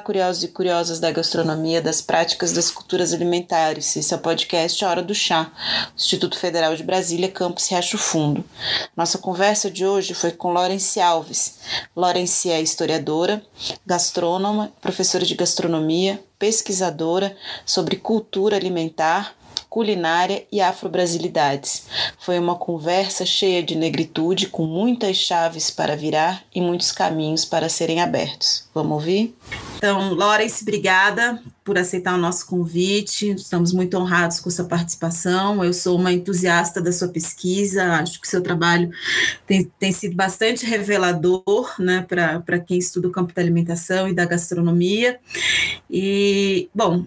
curiosos e curiosas da gastronomia, das práticas das culturas alimentares. Esse é o podcast Hora do Chá, Instituto Federal de Brasília, Campus Riacho Fundo. Nossa conversa de hoje foi com Lorence Alves. Lorence é historiadora, gastrônoma, professora de gastronomia, pesquisadora sobre cultura alimentar culinária e afro-brasilidades. Foi uma conversa cheia de negritude, com muitas chaves para virar e muitos caminhos para serem abertos. Vamos ouvir? Então, Lawrence, obrigada por aceitar o nosso convite. Estamos muito honrados com sua participação. Eu sou uma entusiasta da sua pesquisa, acho que seu trabalho tem, tem sido bastante revelador né, para quem estuda o campo da alimentação e da gastronomia. E, bom,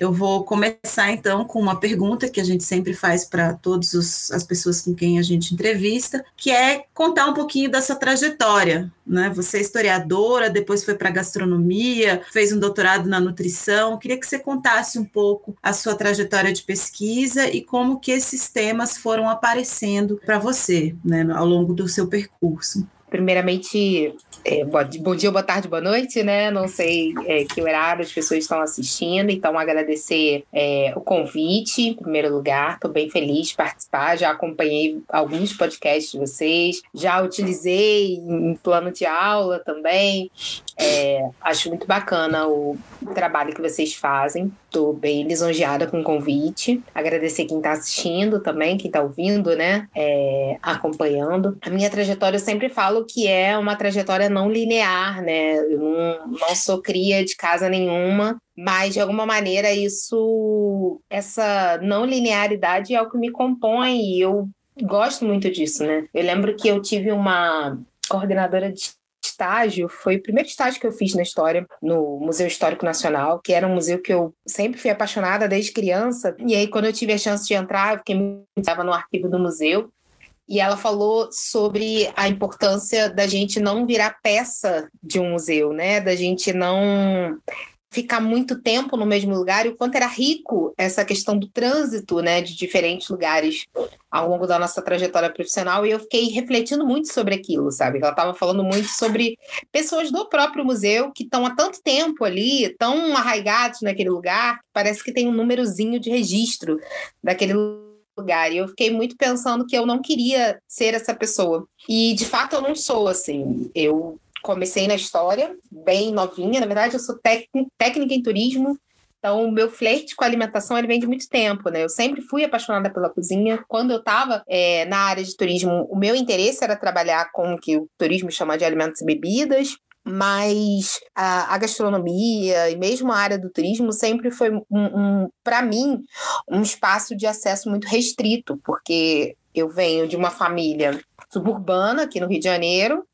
eu vou começar então com uma pergunta que a gente sempre faz para todas as pessoas com quem a gente entrevista, que é contar um pouquinho dessa trajetória. Né? Você é historiadora, depois foi para gastronomia, fez um doutorado na nutrição. Eu queria que você contasse um pouco a sua trajetória de pesquisa e como que esses temas foram aparecendo para você né, ao longo do seu percurso. Primeiramente, é, bom dia, boa tarde, boa noite, né? Não sei é, que horário as pessoas estão assistindo, então agradecer é, o convite, em primeiro lugar. Estou bem feliz de participar, já acompanhei alguns podcasts de vocês, já utilizei em plano de aula também. É, acho muito bacana o trabalho que vocês fazem. Estou bem lisonjeada com o convite. Agradecer quem está assistindo também, quem está ouvindo, né? É, acompanhando. A minha trajetória, eu sempre falo que é uma trajetória não linear, né? Eu não, não sou cria de casa nenhuma, mas de alguma maneira isso, essa não linearidade é o que me compõe e eu gosto muito disso, né? Eu lembro que eu tive uma coordenadora de estágio foi o primeiro estágio que eu fiz na história no Museu Histórico Nacional, que era um museu que eu sempre fui apaixonada desde criança. E aí, quando eu tive a chance de entrar, eu fiquei estava no arquivo do museu. E ela falou sobre a importância da gente não virar peça de um museu, né? Da gente não ficar muito tempo no mesmo lugar e o quanto era rico essa questão do trânsito, né, de diferentes lugares ao longo da nossa trajetória profissional e eu fiquei refletindo muito sobre aquilo, sabe? Ela estava falando muito sobre pessoas do próprio museu que estão há tanto tempo ali, tão arraigados naquele lugar, parece que tem um númerozinho de registro daquele lugar. E eu fiquei muito pensando que eu não queria ser essa pessoa. E de fato eu não sou assim. Eu comecei na história, bem novinha. Na verdade, eu sou técnica em turismo. Então, o meu flerte com a alimentação ele vem de muito tempo, né? Eu sempre fui apaixonada pela cozinha. Quando eu estava é, na área de turismo, o meu interesse era trabalhar com o que o turismo chama de alimentos e bebidas mas a, a, gastronomia e mesmo a área do turismo sempre foi um, um para mim um espaço de acesso muito restrito porque eu venho de uma família suburbana aqui no Rio de Janeiro.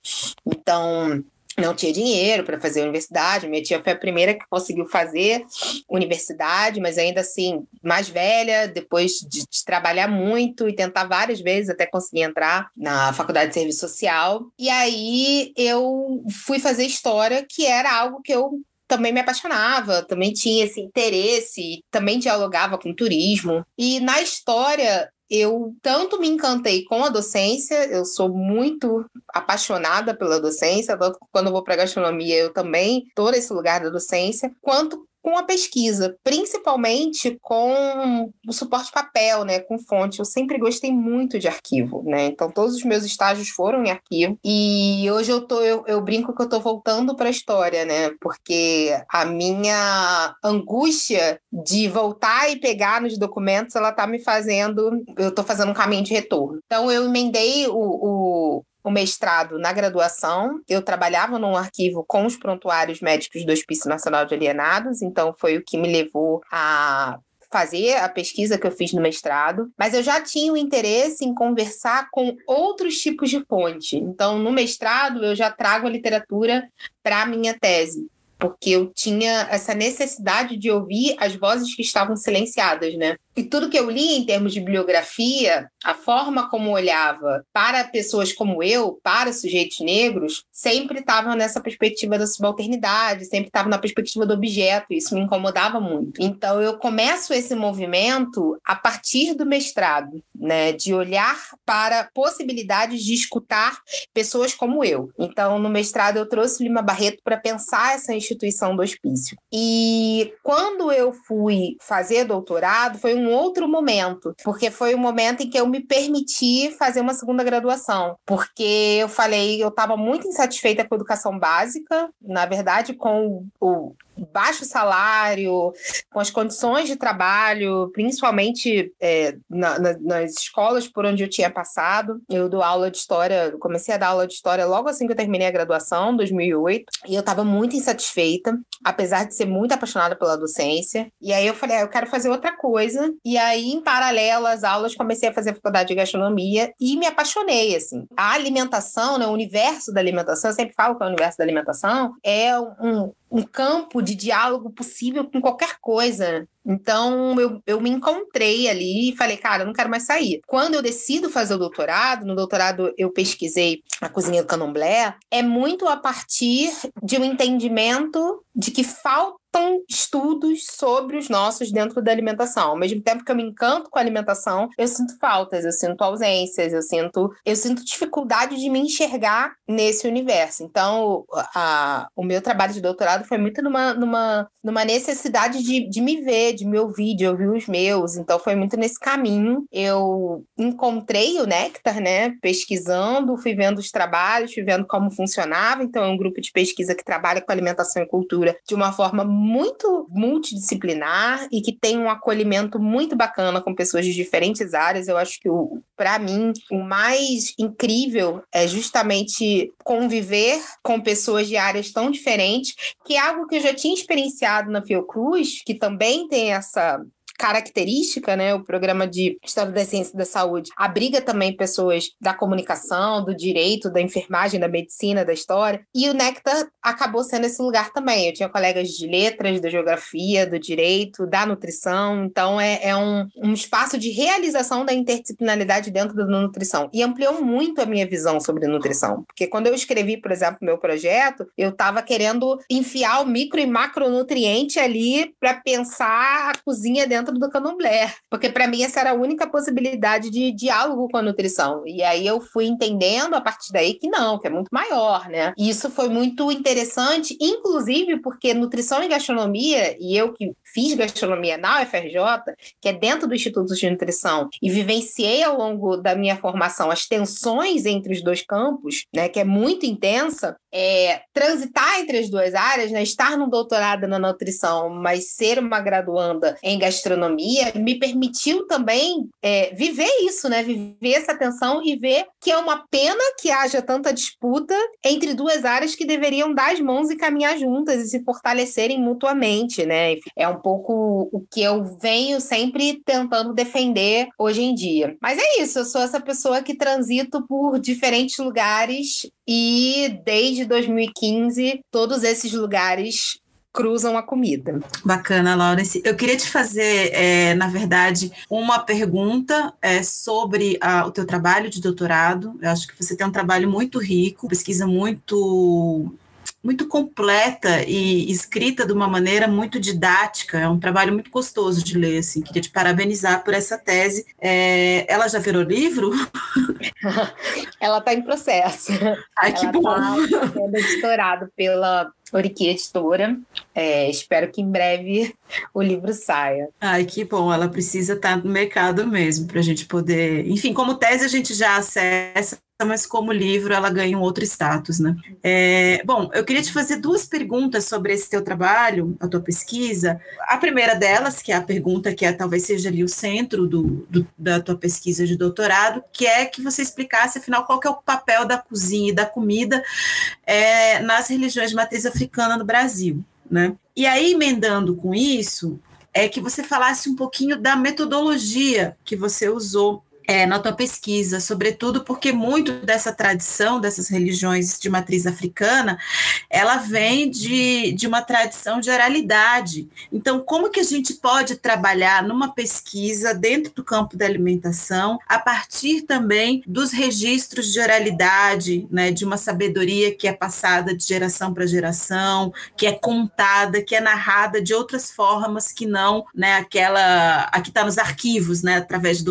Então, não tinha dinheiro para fazer universidade. Minha tia foi a primeira que conseguiu fazer universidade, mas ainda assim, mais velha, depois de, de, trabalhar muito e tentar várias vezes até conseguir entrar na faculdade de serviço social. E aí eu fui fazer história, que era algo que eu também me apaixonava, também tinha esse interesse, também dialogava com turismo. E na história, eu tanto me encantei com a docência, eu sou muito apaixonada pela docência, tanto quando eu vou para gastronomia eu também estou nesse lugar da docência, quanto com a pesquisa, principalmente com o suporte papel, né, com fonte. Eu sempre gostei muito de arquivo, né? Então todos os meus estágios foram em arquivo e hoje eu tô eu, eu brinco que eu tô voltando para a história, né? Porque a minha angústia de voltar e pegar nos documentos, ela tá me fazendo, eu tô fazendo um caminho de retorno. Então eu emendei o, o o mestrado na graduação. Eu trabalhava num arquivo com os prontuários médicos do Hospício Nacional de Alienados, então foi o que me levou a fazer a pesquisa que eu fiz no mestrado, mas eu já tinha o interesse em conversar com outros tipos de fonte. Então, no mestrado, eu já trago a literatura para a minha tese porque eu tinha essa necessidade de ouvir as vozes que estavam silenciadas, né? E tudo que eu li em termos de bibliografia, a forma como olhava para pessoas como eu, para sujeitos negros, sempre estava nessa perspectiva da subalternidade, sempre estava na perspectiva do objeto, isso me incomodava muito. Então eu começo esse movimento a partir do mestrado, né, de olhar para possibilidades de escutar pessoas como eu. Então no mestrado eu trouxe Lima Barreto para pensar essa instituição do hospício. E quando eu fui fazer doutorado, foi um outro momento, porque foi o um momento em que eu me permiti fazer uma segunda graduação, porque eu falei, eu estava muito insatisfeita com a educação básica, na verdade, com o, baixo salário, com as condições de trabalho, principalmente é, na, na, nas escolas por onde eu tinha passado. Eu dou aula de história, comecei a dar aula de história logo assim que eu terminei a graduação, 2008, e eu estava muito insatisfeita, apesar de ser muito apaixonada pela docência. E aí eu falei, ah, eu quero fazer outra coisa. E aí, em paralelo às aulas, comecei a fazer a faculdade de gastronomia e me apaixonei, assim. A alimentação, né, o universo da alimentação, eu sempre falo que é o universo da alimentação, é um, um campo de diálogo possível com qualquer coisa. Então, eu, eu me encontrei ali e falei, cara, eu não quero mais sair. Quando eu decido fazer o doutorado, no doutorado eu pesquisei a cozinha do candomblé, é muito a partir de um entendimento de que falta estudos sobre os nossos dentro da alimentação. Ao mesmo tempo que eu me encanto com a alimentação, eu sinto faltas, eu sinto ausências, eu sinto, eu sinto dificuldade de me enxergar nesse universo. Então, a, o meu trabalho de doutorado foi muito numa, numa, numa necessidade de, de me ver, de me ouvir, de ouvir os meus. Então, foi muito nesse caminho. Eu encontrei o Nectar, né, pesquisando, fui vendo os trabalhos, fui vendo como funcionava. Então, é um grupo de pesquisa que trabalha com alimentação e cultura de uma forma muito multidisciplinar e que tem um acolhimento muito bacana com pessoas de diferentes áreas. Eu acho que, para mim, o mais incrível é justamente conviver com pessoas de áreas tão diferentes, que é algo que eu já tinha experienciado na Fiocruz, que também tem essa característica, né? O programa de História da Ciência da Saúde abriga também pessoas da comunicação, do direito, da enfermagem, da medicina, da história. E o Nectar acabou sendo esse lugar também. Eu tinha colegas de letras, da geografia, do direito, da nutrição. Então, é, é um, um espaço de realização da interdisciplinaridade dentro da nutrição. E ampliou muito a minha visão sobre nutrição. Porque quando eu escrevi, por exemplo, meu projeto, eu estava querendo enfiar o micro e macronutriente ali para pensar a cozinha dentro dentro do candomblé, porque para mim essa era a única possibilidade de diálogo com a nutrição. E aí eu fui entendendo a partir daí que não, que é muito maior, né? E isso foi muito interessante, inclusive porque nutrição e gastronomia, e eu que fiz gastronomia na UFRJ, que é dentro do Instituto de Nutrição, e vivenciei ao longo da minha formação as tensões entre os dois campos, né, que é muito intensa, é, transitar entre as duas áreas, né, estar no doutorado na nutrição, mas ser uma graduanda em gastronomia, me permitiu também é, viver isso, né, viver essa tensão e ver que é uma pena que haja tanta disputa entre duas áreas que deveriam dar as mãos e caminhar juntas e se fortalecerem mutuamente, né? É um pouco o que eu venho sempre tentando defender hoje em dia. Mas é isso, eu sou essa pessoa que transito por diferentes lugares e desde 2015 todos esses lugares cruzam a comida. Bacana, Laurence. Eu queria te fazer, é, na verdade, uma pergunta é, sobre a, o teu trabalho de doutorado. Eu acho que você tem um trabalho muito rico, pesquisa muito muito completa e escrita de uma maneira muito didática. É um trabalho muito gostoso de ler. Assim. Queria te parabenizar por essa tese. É, ela já virou livro? ela está em processo. Ai, que ela bom! Está sendo editorado pela Oriqui Editora. É, espero que em breve o livro saia. Ai, que bom. Ela precisa estar no mercado mesmo para a gente poder. Enfim, como tese a gente já acessa mas como livro ela ganha um outro status, né? É, bom, eu queria te fazer duas perguntas sobre esse teu trabalho, a tua pesquisa. A primeira delas, que é a pergunta que é, talvez seja ali o centro do, do, da tua pesquisa de doutorado, que é que você explicasse, afinal, qual que é o papel da cozinha e da comida é, nas religiões de matriz africana no Brasil, né? E aí, emendando com isso, é que você falasse um pouquinho da metodologia que você usou é, na tua pesquisa, sobretudo porque muito dessa tradição dessas religiões de matriz africana, ela vem de, de uma tradição de oralidade. Então, como que a gente pode trabalhar numa pesquisa dentro do campo da alimentação a partir também dos registros de oralidade, né, de uma sabedoria que é passada de geração para geração, que é contada, que é narrada de outras formas que não, né, aquela a que está nos arquivos, né, através de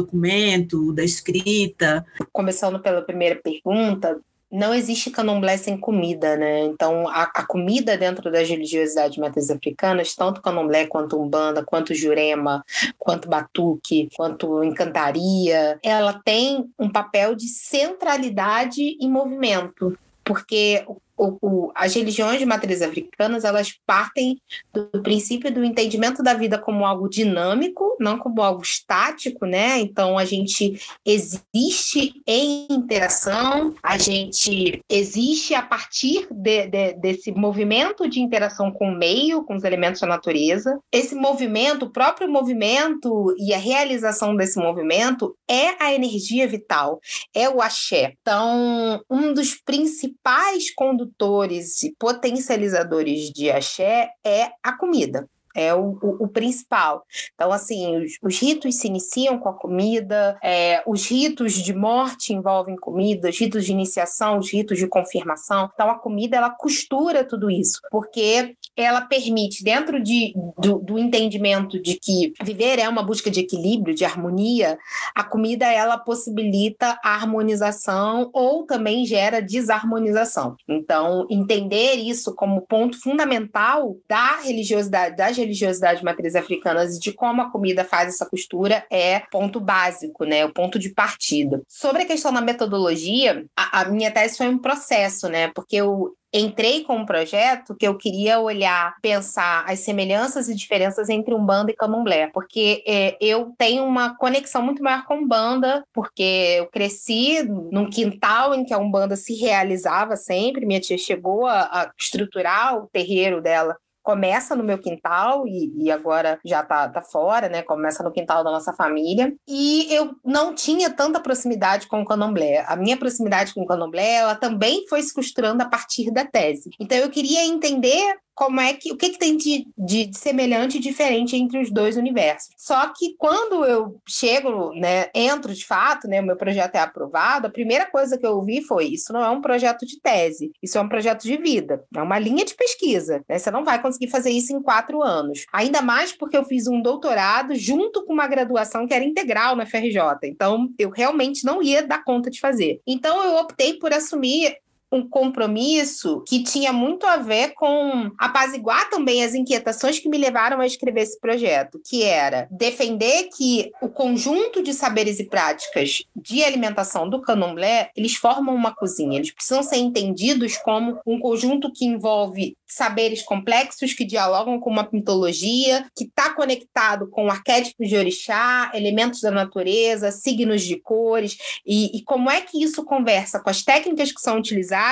da escrita. Começando pela primeira pergunta, não existe candomblé sem comida, né? Então, a, a, comida dentro das religiosidades matriz africanas, tanto candomblé quanto umbanda, quanto jurema, quanto batuque, quanto encantaria, ela tem um papel de centralidade e movimento porque o, o, as religiões de matriz africanas elas partem do princípio do entendimento da vida como algo dinâmico, não como algo estático, né? Então a gente existe em interação, a gente existe a partir de, de, desse movimento de interação com o meio, com os elementos da natureza. Esse movimento, o próprio movimento e a realização desse movimento é a energia vital, é o axé. Então, um dos principais condutores condutores e potencializadores de axé é a comida é o, o, o, principal. Então, assim, os, os, ritos se iniciam com a comida, é, os ritos de morte envolvem comida, os ritos de iniciação, os ritos de confirmação. Então, a comida, ela costura tudo isso, porque ela permite, dentro de, do, do entendimento de que viver é uma busca de equilíbrio, de harmonia, a comida, ela possibilita a harmonização ou também gera desarmonização. Então, entender isso como ponto fundamental da religiosidade, das religiosidades matriz africanas e de como a comida faz essa costura é ponto básico, né? O ponto de partida. Sobre a questão da metodologia, a, a minha tese foi um processo, né? Porque eu entrei com um projeto que eu queria olhar, pensar as semelhanças e diferenças entre Umbanda e Candomblé, porque é, eu tenho uma conexão muito maior com Umbanda, porque eu cresci num quintal em que a Umbanda se realizava sempre, minha tia chegou a, a estruturar o terreiro dela começa no meu quintal e, e agora já tá, tá fora, né? Começa no quintal da nossa família. E eu não tinha tanta proximidade com o candomblé. A minha proximidade com o candomblé, ela também foi se costurando a partir da tese. Então eu queria entender como é que o que, que tem de, de, de, semelhante e diferente entre os dois universos. Só que quando eu chego, né, entro de fato, né, o meu projeto é aprovado, a primeira coisa que eu ouvi foi: isso não é um projeto de tese, isso é um projeto de vida, é uma linha de pesquisa. Né? Você não vai conseguir fazer isso em quatro anos. Ainda mais porque eu fiz um doutorado junto com uma graduação que era integral na FRJ. Então, eu realmente não ia dar conta de fazer. Então, eu optei por assumir um compromisso que tinha muito a ver com apaziguar também as inquietações que me levaram a escrever esse projeto, que era defender que o conjunto de saberes e práticas de alimentação do candomblé, eles formam uma cozinha, eles precisam ser entendidos como um conjunto que envolve saberes complexos que dialogam com uma mitologia, que está conectado com arquétipos de orixá, elementos da natureza, signos de cores, e, e como é que isso conversa com as técnicas que são utilizadas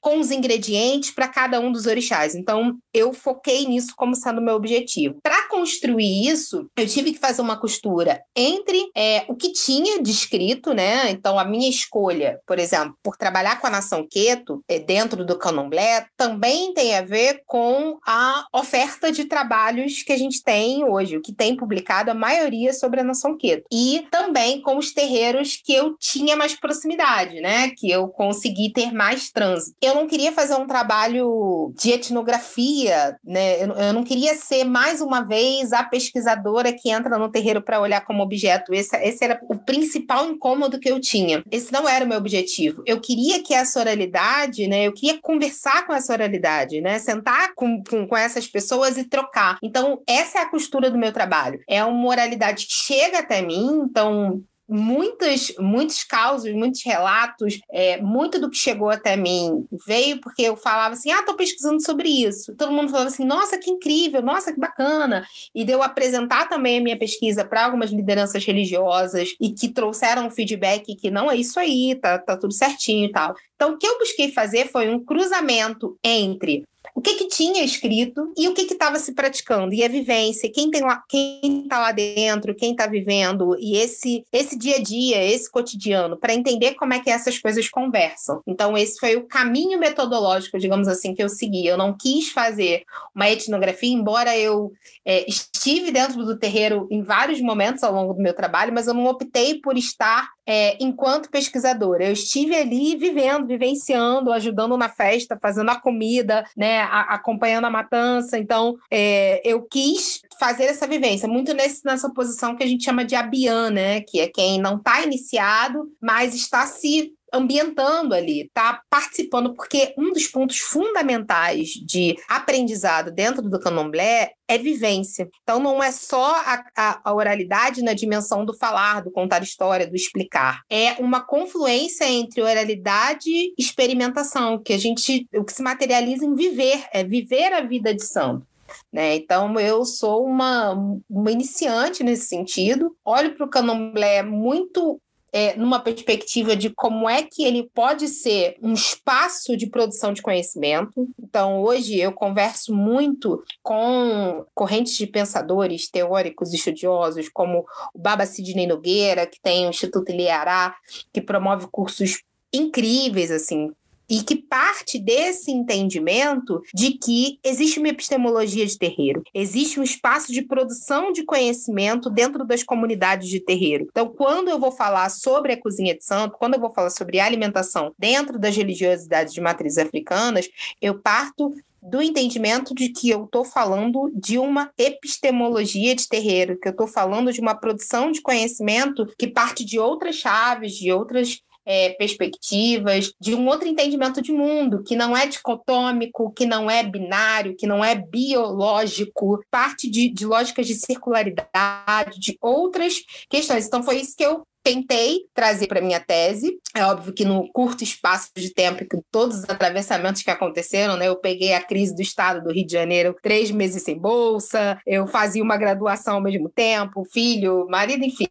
com os ingredientes para cada um dos orixás. Então, eu foquei nisso como sendo meu objetivo. Para construir isso, eu tive que fazer uma costura entre é, o que tinha descrito, né? Então, a minha escolha, por exemplo, por trabalhar com a nação Queto é, dentro do candomblé, também tem a ver com a oferta de trabalhos que a gente tem hoje, o que tem publicado a maioria sobre a nação Queto. E também com os terreiros que eu tinha mais proximidade, né? Que eu consegui ter mais trânsito. Eu não queria fazer um trabalho de etnografia, né? Eu, eu não queria ser mais uma vez a pesquisadora que entra no terreiro para olhar como objeto. Esse, esse era o principal incômodo que eu tinha. Esse não era o meu objetivo. Eu queria que essa oralidade, né? Eu queria conversar com essa oralidade, né? Sentar com, com, com essas pessoas e trocar. Então, essa é a costura do meu trabalho. É uma oralidade que chega até mim, então muitas, muitos causos, muitos relatos, é, muito do que chegou até mim veio porque eu falava assim, ah, estou pesquisando sobre isso. Todo mundo falava assim, nossa, que incrível, nossa, que bacana. E deu apresentar também a minha pesquisa para algumas lideranças religiosas e que trouxeram feedback que não é isso aí, tá, tá tudo certinho e tal. Então, o que eu busquei fazer foi um cruzamento entre o que que tinha escrito e o que estava se praticando e a vivência, quem lá, quem está lá dentro, quem está vivendo e esse esse dia a dia, esse cotidiano, para entender como é que essas coisas conversam. Então esse foi o caminho metodológico, digamos assim, que eu segui. Eu não quis fazer uma etnografia, embora eu é, estive dentro do terreiro em vários momentos ao longo do meu trabalho, mas eu não optei por estar é, enquanto pesquisadora. Eu estive ali vivendo, vivenciando, ajudando na festa, fazendo a comida, né, a, acompanhando a matança. Então, é, eu quis fazer essa vivência, muito nesse, nessa posição que a gente chama de abian, né, que é quem não está iniciado, mas está se ambientando ali, tá participando, porque um dos pontos fundamentais de aprendizado dentro do candomblé é vivência. Então, não é só a, a, a, oralidade na dimensão do falar, do contar história, do explicar. É uma confluência entre oralidade e experimentação, que a gente, o que se materializa em viver, é viver a vida de santo. Né? Então, eu sou uma, uma iniciante nesse sentido. Olho para o candomblé muito é, numa perspectiva de como é que ele pode ser um espaço de produção de conhecimento. Então, hoje eu converso muito com correntes de pensadores, teóricos, estudiosos, como o Baba Sidney Nogueira, que tem o Instituto Ilhará, que promove cursos incríveis, assim, e que parte desse entendimento de que existe uma epistemologia de terreiro, existe um espaço de produção de conhecimento dentro das comunidades de terreiro. Então, quando eu vou falar sobre a cozinha de santo, quando eu vou falar sobre alimentação dentro das religiosidades de matrizes africanas, eu parto do entendimento de que eu estou falando de uma epistemologia de terreiro, que eu estou falando de uma produção de conhecimento que parte de outras chaves, de outras é, perspectivas, de um outro entendimento de mundo, que não é dicotômico, que não é binário, que não é biológico, parte de, de lógicas de circularidade, de outras questões. Então, foi isso que eu tentei trazer para minha tese. É óbvio que no curto espaço de tempo que todos os atravessamentos que aconteceram, né? Eu peguei a crise do estado do Rio de Janeiro, três meses sem bolsa, eu fazia uma graduação ao mesmo tempo, filho, marido, enfim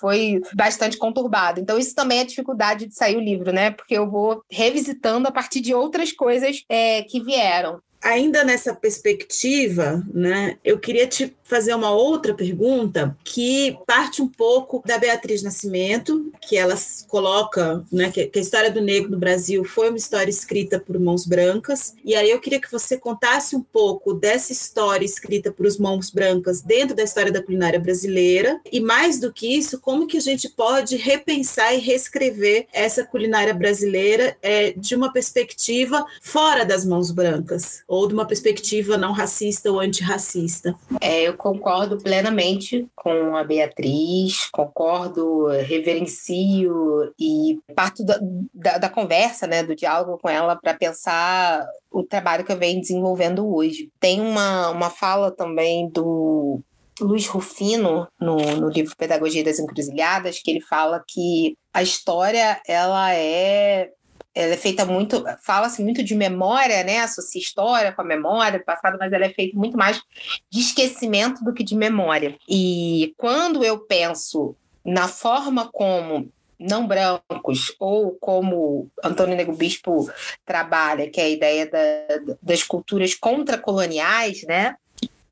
foi bastante conturbado. Então, isso também é dificuldade de sair o livro, né? Porque eu vou revisitando a partir de outras coisas é, que vieram. Ainda nessa perspectiva, né, eu queria te fazer uma outra pergunta que parte um pouco da Beatriz Nascimento, que ela coloca né, que, a história do negro no Brasil foi uma história escrita por mãos brancas. E aí eu queria que você contasse um pouco dessa história escrita por os mãos brancas dentro da história da culinária brasileira. E mais do que isso, como que a gente pode repensar e reescrever essa culinária brasileira é, de uma perspectiva fora das mãos brancas, ou de uma perspectiva não racista ou antirracista. É, eu concordo plenamente com a Beatriz, concordo, reverencio e parto da, da, da conversa, né, do diálogo com ela para pensar o trabalho que eu venho desenvolvendo hoje. Tem uma, uma fala também do Luiz Rufino, no, no livro Pedagogia das Encruzilhadas, que ele fala que a história ela é ela é feita muito, fala-se muito de memória, né? Associa história com a memória do passado, mas ela é feita muito mais de esquecimento do que de memória. E quando eu penso na forma como não brancos, ou como Antônio Nego Bispo trabalha, que é a ideia da, das culturas contracoloniais, né?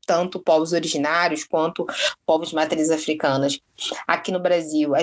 tanto povos originários quanto povos de matrizes africanas aqui no Brasil. A,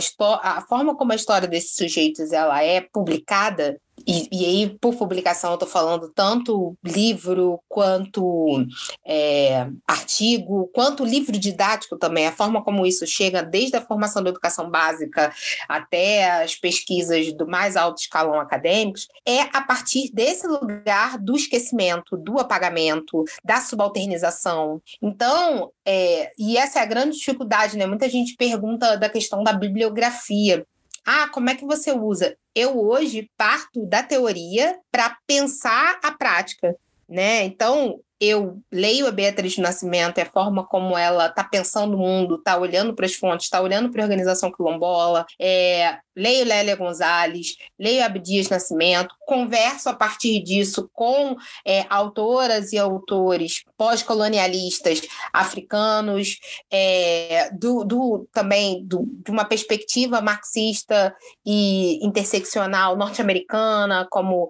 a forma como a história desses sujeitos ela é publicada e, e, aí, por publicação, eu estou falando tanto livro quanto é, artigo, quanto livro didático também, a forma como isso chega desde a formação da educação básica até as pesquisas do mais alto escalão acadêmicos, é a partir desse lugar do esquecimento, do apagamento, da subalternização. Então, é, e essa é a grande dificuldade, né? Muita gente pergunta da questão da bibliografia. Ah, como é que você usa? Eu hoje parto da teoria para pensar a prática, né? Então, eu leio a Beatriz do Nascimento, é a forma como ela está pensando o mundo, está olhando para as fontes, está olhando para a organização quilombola, é, leio Lélia Gonzalez, leio Abdias Nascimento, converso a partir disso com é, autoras e autores pós-colonialistas africanos, é, do, do, também do, de uma perspectiva marxista e interseccional norte-americana, como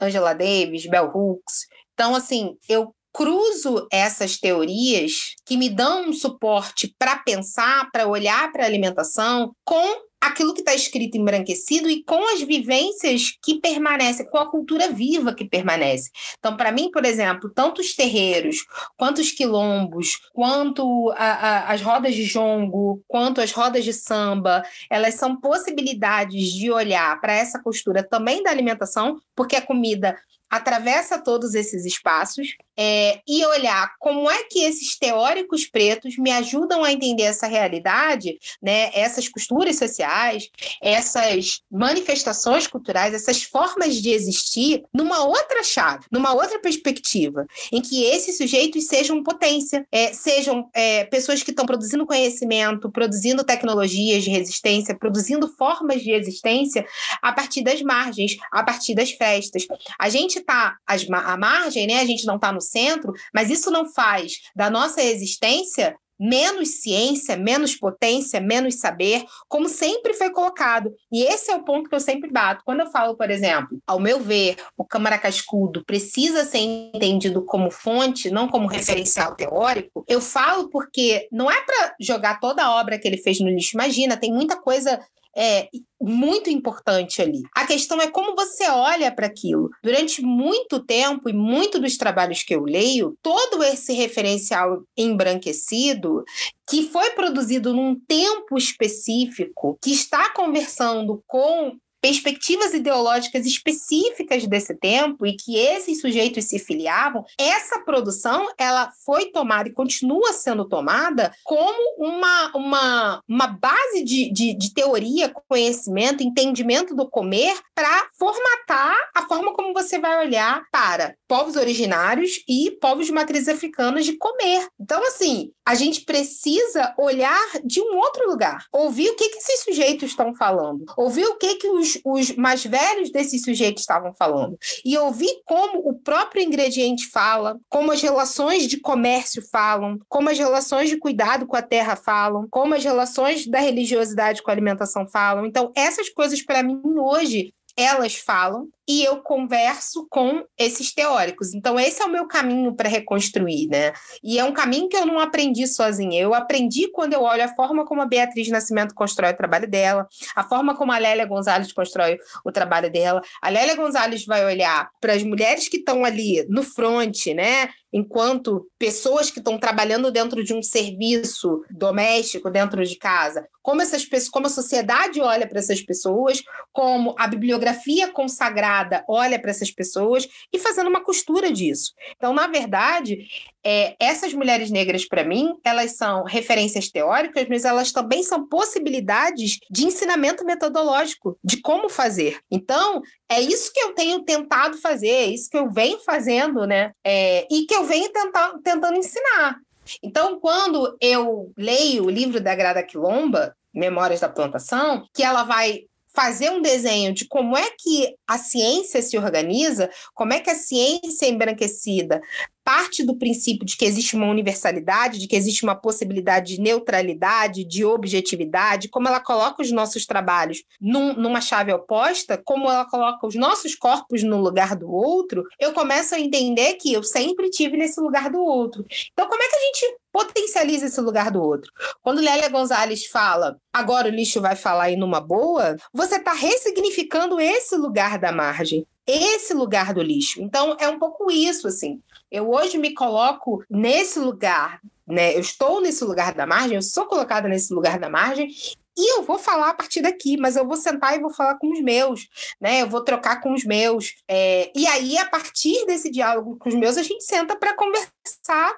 Angela Davis, Bell Hooks, Então, assim, eu cruzo essas teorias que me dão um suporte para pensar, para olhar para a alimentação, com aquilo que está escrito embranquecido e com as vivências que permanecem, com a cultura viva que permanece. Então, para mim, por exemplo, tanto os terreiros, quanto os quilombos, quanto a, a, as rodas de jongo, quanto as rodas de samba, elas são possibilidades de olhar para essa costura também da alimentação, porque a comida atravessa todos esses espaços é, e olhar como é que esses teóricos pretos me ajudam a entender essa realidade, né, essas costuras sociais, essas manifestações culturais, essas formas de existir numa outra chave, numa outra perspectiva, em que esses sujeitos sejam potência, é, sejam é, pessoas que estão produzindo conhecimento, produzindo tecnologias de resistência, produzindo formas de existência a partir das margens, a partir das festas. A gente está à margem, né? A gente não está no centro, mas isso não faz da nossa existência menos ciência, menos potência, menos saber, como sempre foi colocado. E esse é o ponto que eu sempre bato. Quando eu falo, por exemplo, ao meu ver, o Câmara Cascudo precisa ser entendido como fonte, não como referencial teórico, eu falo porque não é para jogar toda a obra que ele fez no lixo. Imagina, tem muita coisa é, muito importante ali. A questão é como você olha para aquilo. Durante muito tempo e muito dos trabalhos que eu leio, todo esse referencial embranquecido que foi produzido num tempo específico, que está conversando com perspectivas ideológicas específicas desse tempo e que esses sujeitos se filiavam, essa produção ela foi tomada e continua sendo tomada como uma, uma, uma base de, de, de teoria, conhecimento, entendimento do comer para formatar a forma como você vai olhar para povos originários e povos de matriz africanas de comer. Então, assim, a gente precisa olhar de um outro lugar, ouvir o que, que esses sujeitos estão falando, ouvir o que, que os os, mais velhos desses sujeitos estavam falando. E ouvir como o próprio ingrediente fala, como as relações de comércio falam, como as relações de cuidado com a terra falam, como as relações da religiosidade com a alimentação falam. Então, essas coisas, para mim, hoje, elas falam e eu converso com esses teóricos. Então, esse é o meu caminho para reconstruir, né? E é um caminho que eu não aprendi sozinha. Eu aprendi quando eu olho a forma como a Beatriz Nascimento constrói o trabalho dela, a forma como a Lélia Gonzalez constrói o trabalho dela. A Lélia Gonzalez vai olhar para as mulheres que estão ali no front, né? Enquanto pessoas que estão trabalhando dentro de um serviço doméstico dentro de casa, como essas como a sociedade olha para essas pessoas, como a bibliografia consagrada olha para essas pessoas e fazendo uma costura disso. Então, na verdade, é, essas mulheres negras, para mim, elas são referências teóricas, mas elas também são possibilidades de ensinamento metodológico de como fazer. Então, é isso que eu tenho tentado fazer, é isso que eu venho fazendo, né? É, e que eu venho tentar, tentando ensinar. Então, quando eu leio o livro da Grada Quilomba, Memórias da Plantação, que ela vai fazer um desenho de como é que a ciência se organiza, como é que a ciência embranquecida parte do princípio de que existe uma universalidade, de que existe uma possibilidade de neutralidade, de objetividade, como ela coloca os nossos trabalhos num, numa chave oposta, como ela coloca os nossos corpos no lugar do outro, eu começo a entender que eu sempre tive nesse lugar do outro. Então, como é que a gente potencializa esse lugar do outro? Quando Lélia Gonzalez fala, agora o lixo vai falar aí numa boa, você está ressignificando esse lugar da margem esse lugar do lixo. Então, é um pouco isso, assim. Eu hoje me coloco nesse lugar, né? Eu estou nesse lugar da margem, eu sou colocada nesse lugar da margem e eu vou falar a partir daqui, mas eu vou sentar e vou falar com os meus, né? Eu vou trocar com os meus. É, e aí, a partir desse diálogo com os meus, a gente senta para conversar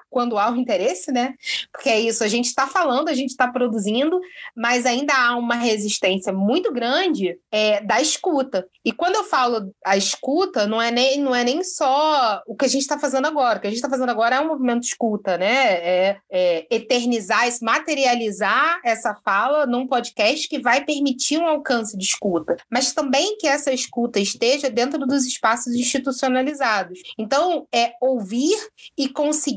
quando há o interesse, né? Porque é isso, a gente está falando, a gente está produzindo, mas ainda há uma resistência muito grande é, da escuta. E quando eu falo a escuta, não é nem, não é nem só o que a gente está fazendo agora. O que a gente está fazendo agora é um movimento de escuta, né? É, é eternizar, materializar essa fala num podcast que vai permitir um alcance de escuta, mas também que essa escuta esteja dentro dos espaços institucionalizados. Então, é ouvir e, conseguir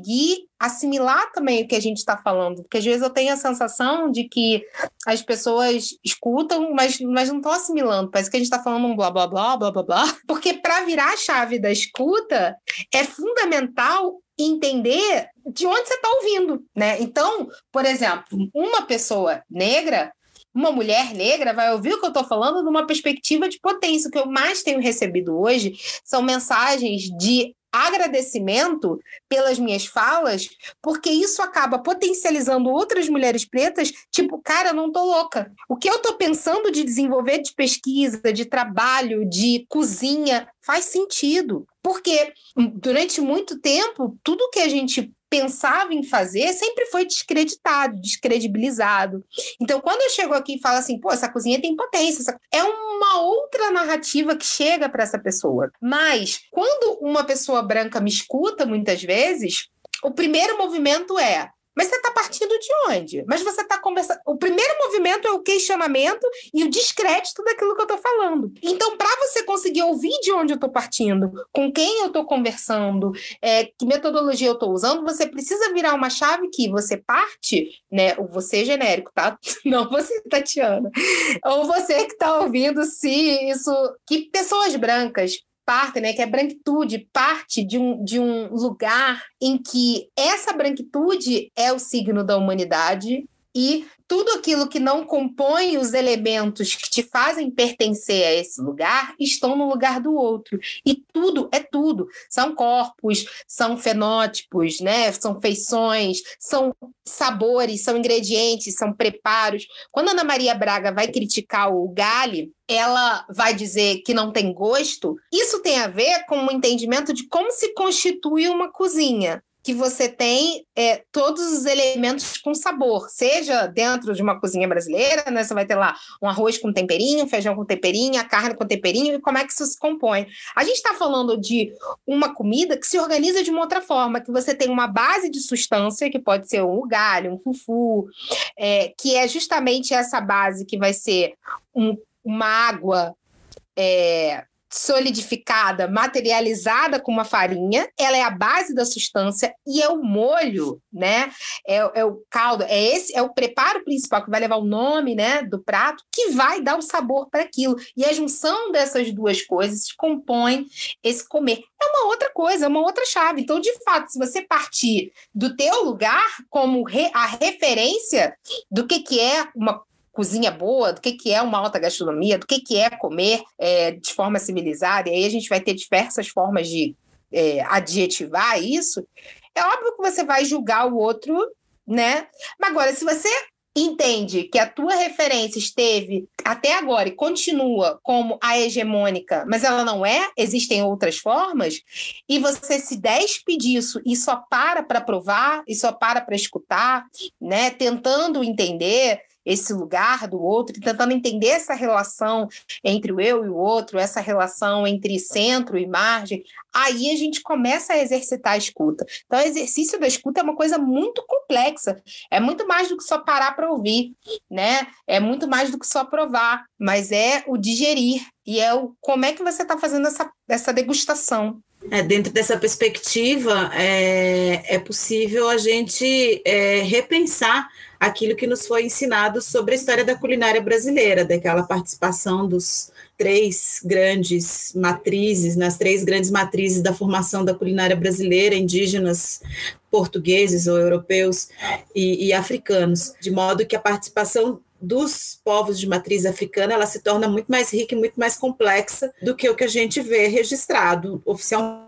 assimilar também o que a gente está falando, porque às vezes eu tenho a sensação de que as pessoas escutam, mas, mas não estão assimilando, parece que a gente está falando um blá blá blá blá blá blá, porque para virar a chave da escuta é fundamental entender de onde você está ouvindo, né? Então, por exemplo, uma pessoa negra uma mulher negra vai ouvir o que eu estou falando numa perspectiva de potência. O que eu mais tenho recebido hoje são mensagens de agradecimento pelas minhas falas, porque isso acaba potencializando outras mulheres pretas, tipo, cara, não tô louca. O que eu tô pensando de desenvolver de pesquisa, de trabalho, de cozinha, faz sentido. Porque durante muito tempo, tudo que a gente pensava em fazer sempre foi descreditado, descredibilizado. Então, quando eu chego aqui e falo assim, pô, essa cozinha tem potência, é uma outra narrativa que chega para essa pessoa. Mas, quando uma pessoa branca me escuta muitas vezes, o primeiro movimento é mas você está partindo de onde? Mas você está conversando. O primeiro movimento é o questionamento e o descrédito daquilo que eu estou falando. Então, para você conseguir ouvir de onde eu estou partindo, com quem eu estou conversando, é, que metodologia eu estou usando, você precisa virar uma chave que você parte, né? O você genérico, tá? Não você, Tatiana. Ou você que está ouvindo, se isso. Que pessoas brancas né, que é a branquitude parte de um, de um lugar em que essa branquitude é o signo da humanidade e tudo aquilo que não compõe os elementos que te fazem pertencer a esse lugar estão no lugar do outro. E tudo é tudo. São corpos, são fenótipos, né? São feições, são sabores, são ingredientes, são preparos. Quando Ana Maria Braga vai criticar o Gale, ela vai dizer que não tem gosto, isso tem a ver com o entendimento de como se constitui uma cozinha que você tem é, todos os elementos com sabor, seja dentro de uma cozinha brasileira, né? Você vai ter lá um arroz com temperinho, feijão com temperinho, a carne com temperinho, e como é que isso se compõe. A gente está falando de uma comida que se organiza de uma outra forma, que você tem uma base de substância, que pode ser um galho, um fufu, é, que é justamente essa base que vai ser um, uma água é, solidificada, materializada com uma farinha, ela é a base da substância e é o molho, né? É, é, o caldo, é esse, é o preparo principal que vai levar o nome, né, do prato, que vai dar o sabor para aquilo. E a junção dessas duas coisas compõe esse comer. É uma outra coisa, é uma outra chave. Então, de fato, se você partir do teu lugar como re, a referência do que, que é uma cozinha boa, do que, que é uma alta gastronomia, do que, que é comer é, de forma civilizada, e aí a gente vai ter diversas formas de é, adjetivar isso, é óbvio que você vai julgar o outro, né? Mas agora, se você entende que a tua referência esteve até agora e continua como a hegemônica, mas ela não é, existem outras formas, e você se despe disso e só para para provar, e só para para escutar, né, tentando entender, esse lugar do outro e tentando entender essa relação entre o eu e o outro, essa relação entre centro e margem, aí a gente começa a exercitar a escuta. Então, o exercício da escuta é uma coisa muito complexa, é muito mais do que só parar para ouvir, né? É muito mais do que só provar, mas é o digerir e é o como é que você está fazendo essa, essa degustação. É, dentro dessa perspectiva, é, é possível a gente é, repensar aquilo que nos foi ensinado sobre a história da culinária brasileira, daquela participação dos três grandes matrizes, nas três grandes matrizes da formação da culinária brasileira, indígenas, portugueses ou europeus e, e africanos, de modo que a participação dos povos de matriz africana ela se torna muito mais rica e muito mais complexa do que o que a gente vê registrado oficialmente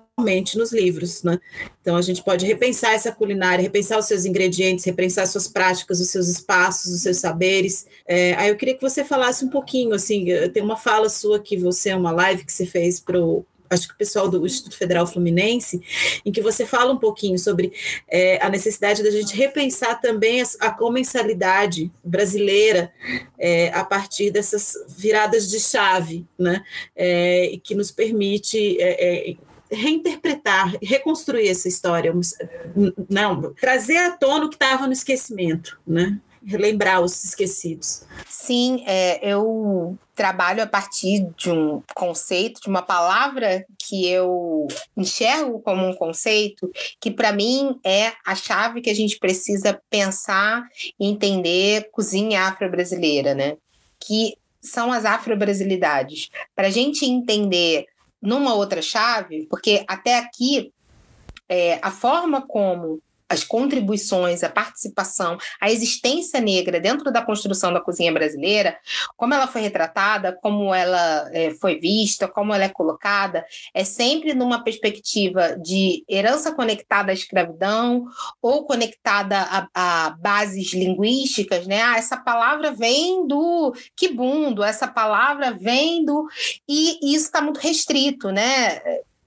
nos livros, né? Então a gente pode repensar essa culinária, repensar os seus ingredientes, repensar suas práticas, os seus espaços, os seus saberes. É, aí eu queria que você falasse um pouquinho, assim, tem uma fala sua que você, uma live que você fez para o acho que o pessoal do Instituto Federal Fluminense, em que você fala um pouquinho sobre é, a necessidade da gente repensar também a, a comensalidade brasileira é, a partir dessas viradas de chave, né, é, que nos permite é, é, reinterpretar, reconstruir essa história, não, trazer à tona o que estava no esquecimento, né? relembrar os esquecidos. Sim, é, eu trabalho a partir de um conceito, de uma palavra que eu enxergo como um conceito, que para mim é a chave que a gente precisa pensar e entender cozinha afro-brasileira, né? Que são as afro-brasilidades. Para a gente entender numa outra chave, porque até aqui é, a forma como as contribuições, a participação, a existência negra dentro da construção da cozinha brasileira, como ela foi retratada, como ela é, foi vista, como ela é colocada, é sempre numa perspectiva de herança conectada à escravidão ou conectada a, a bases linguísticas, né? Ah, essa palavra vem do quibundo, essa palavra vem do. E isso está muito restrito, né?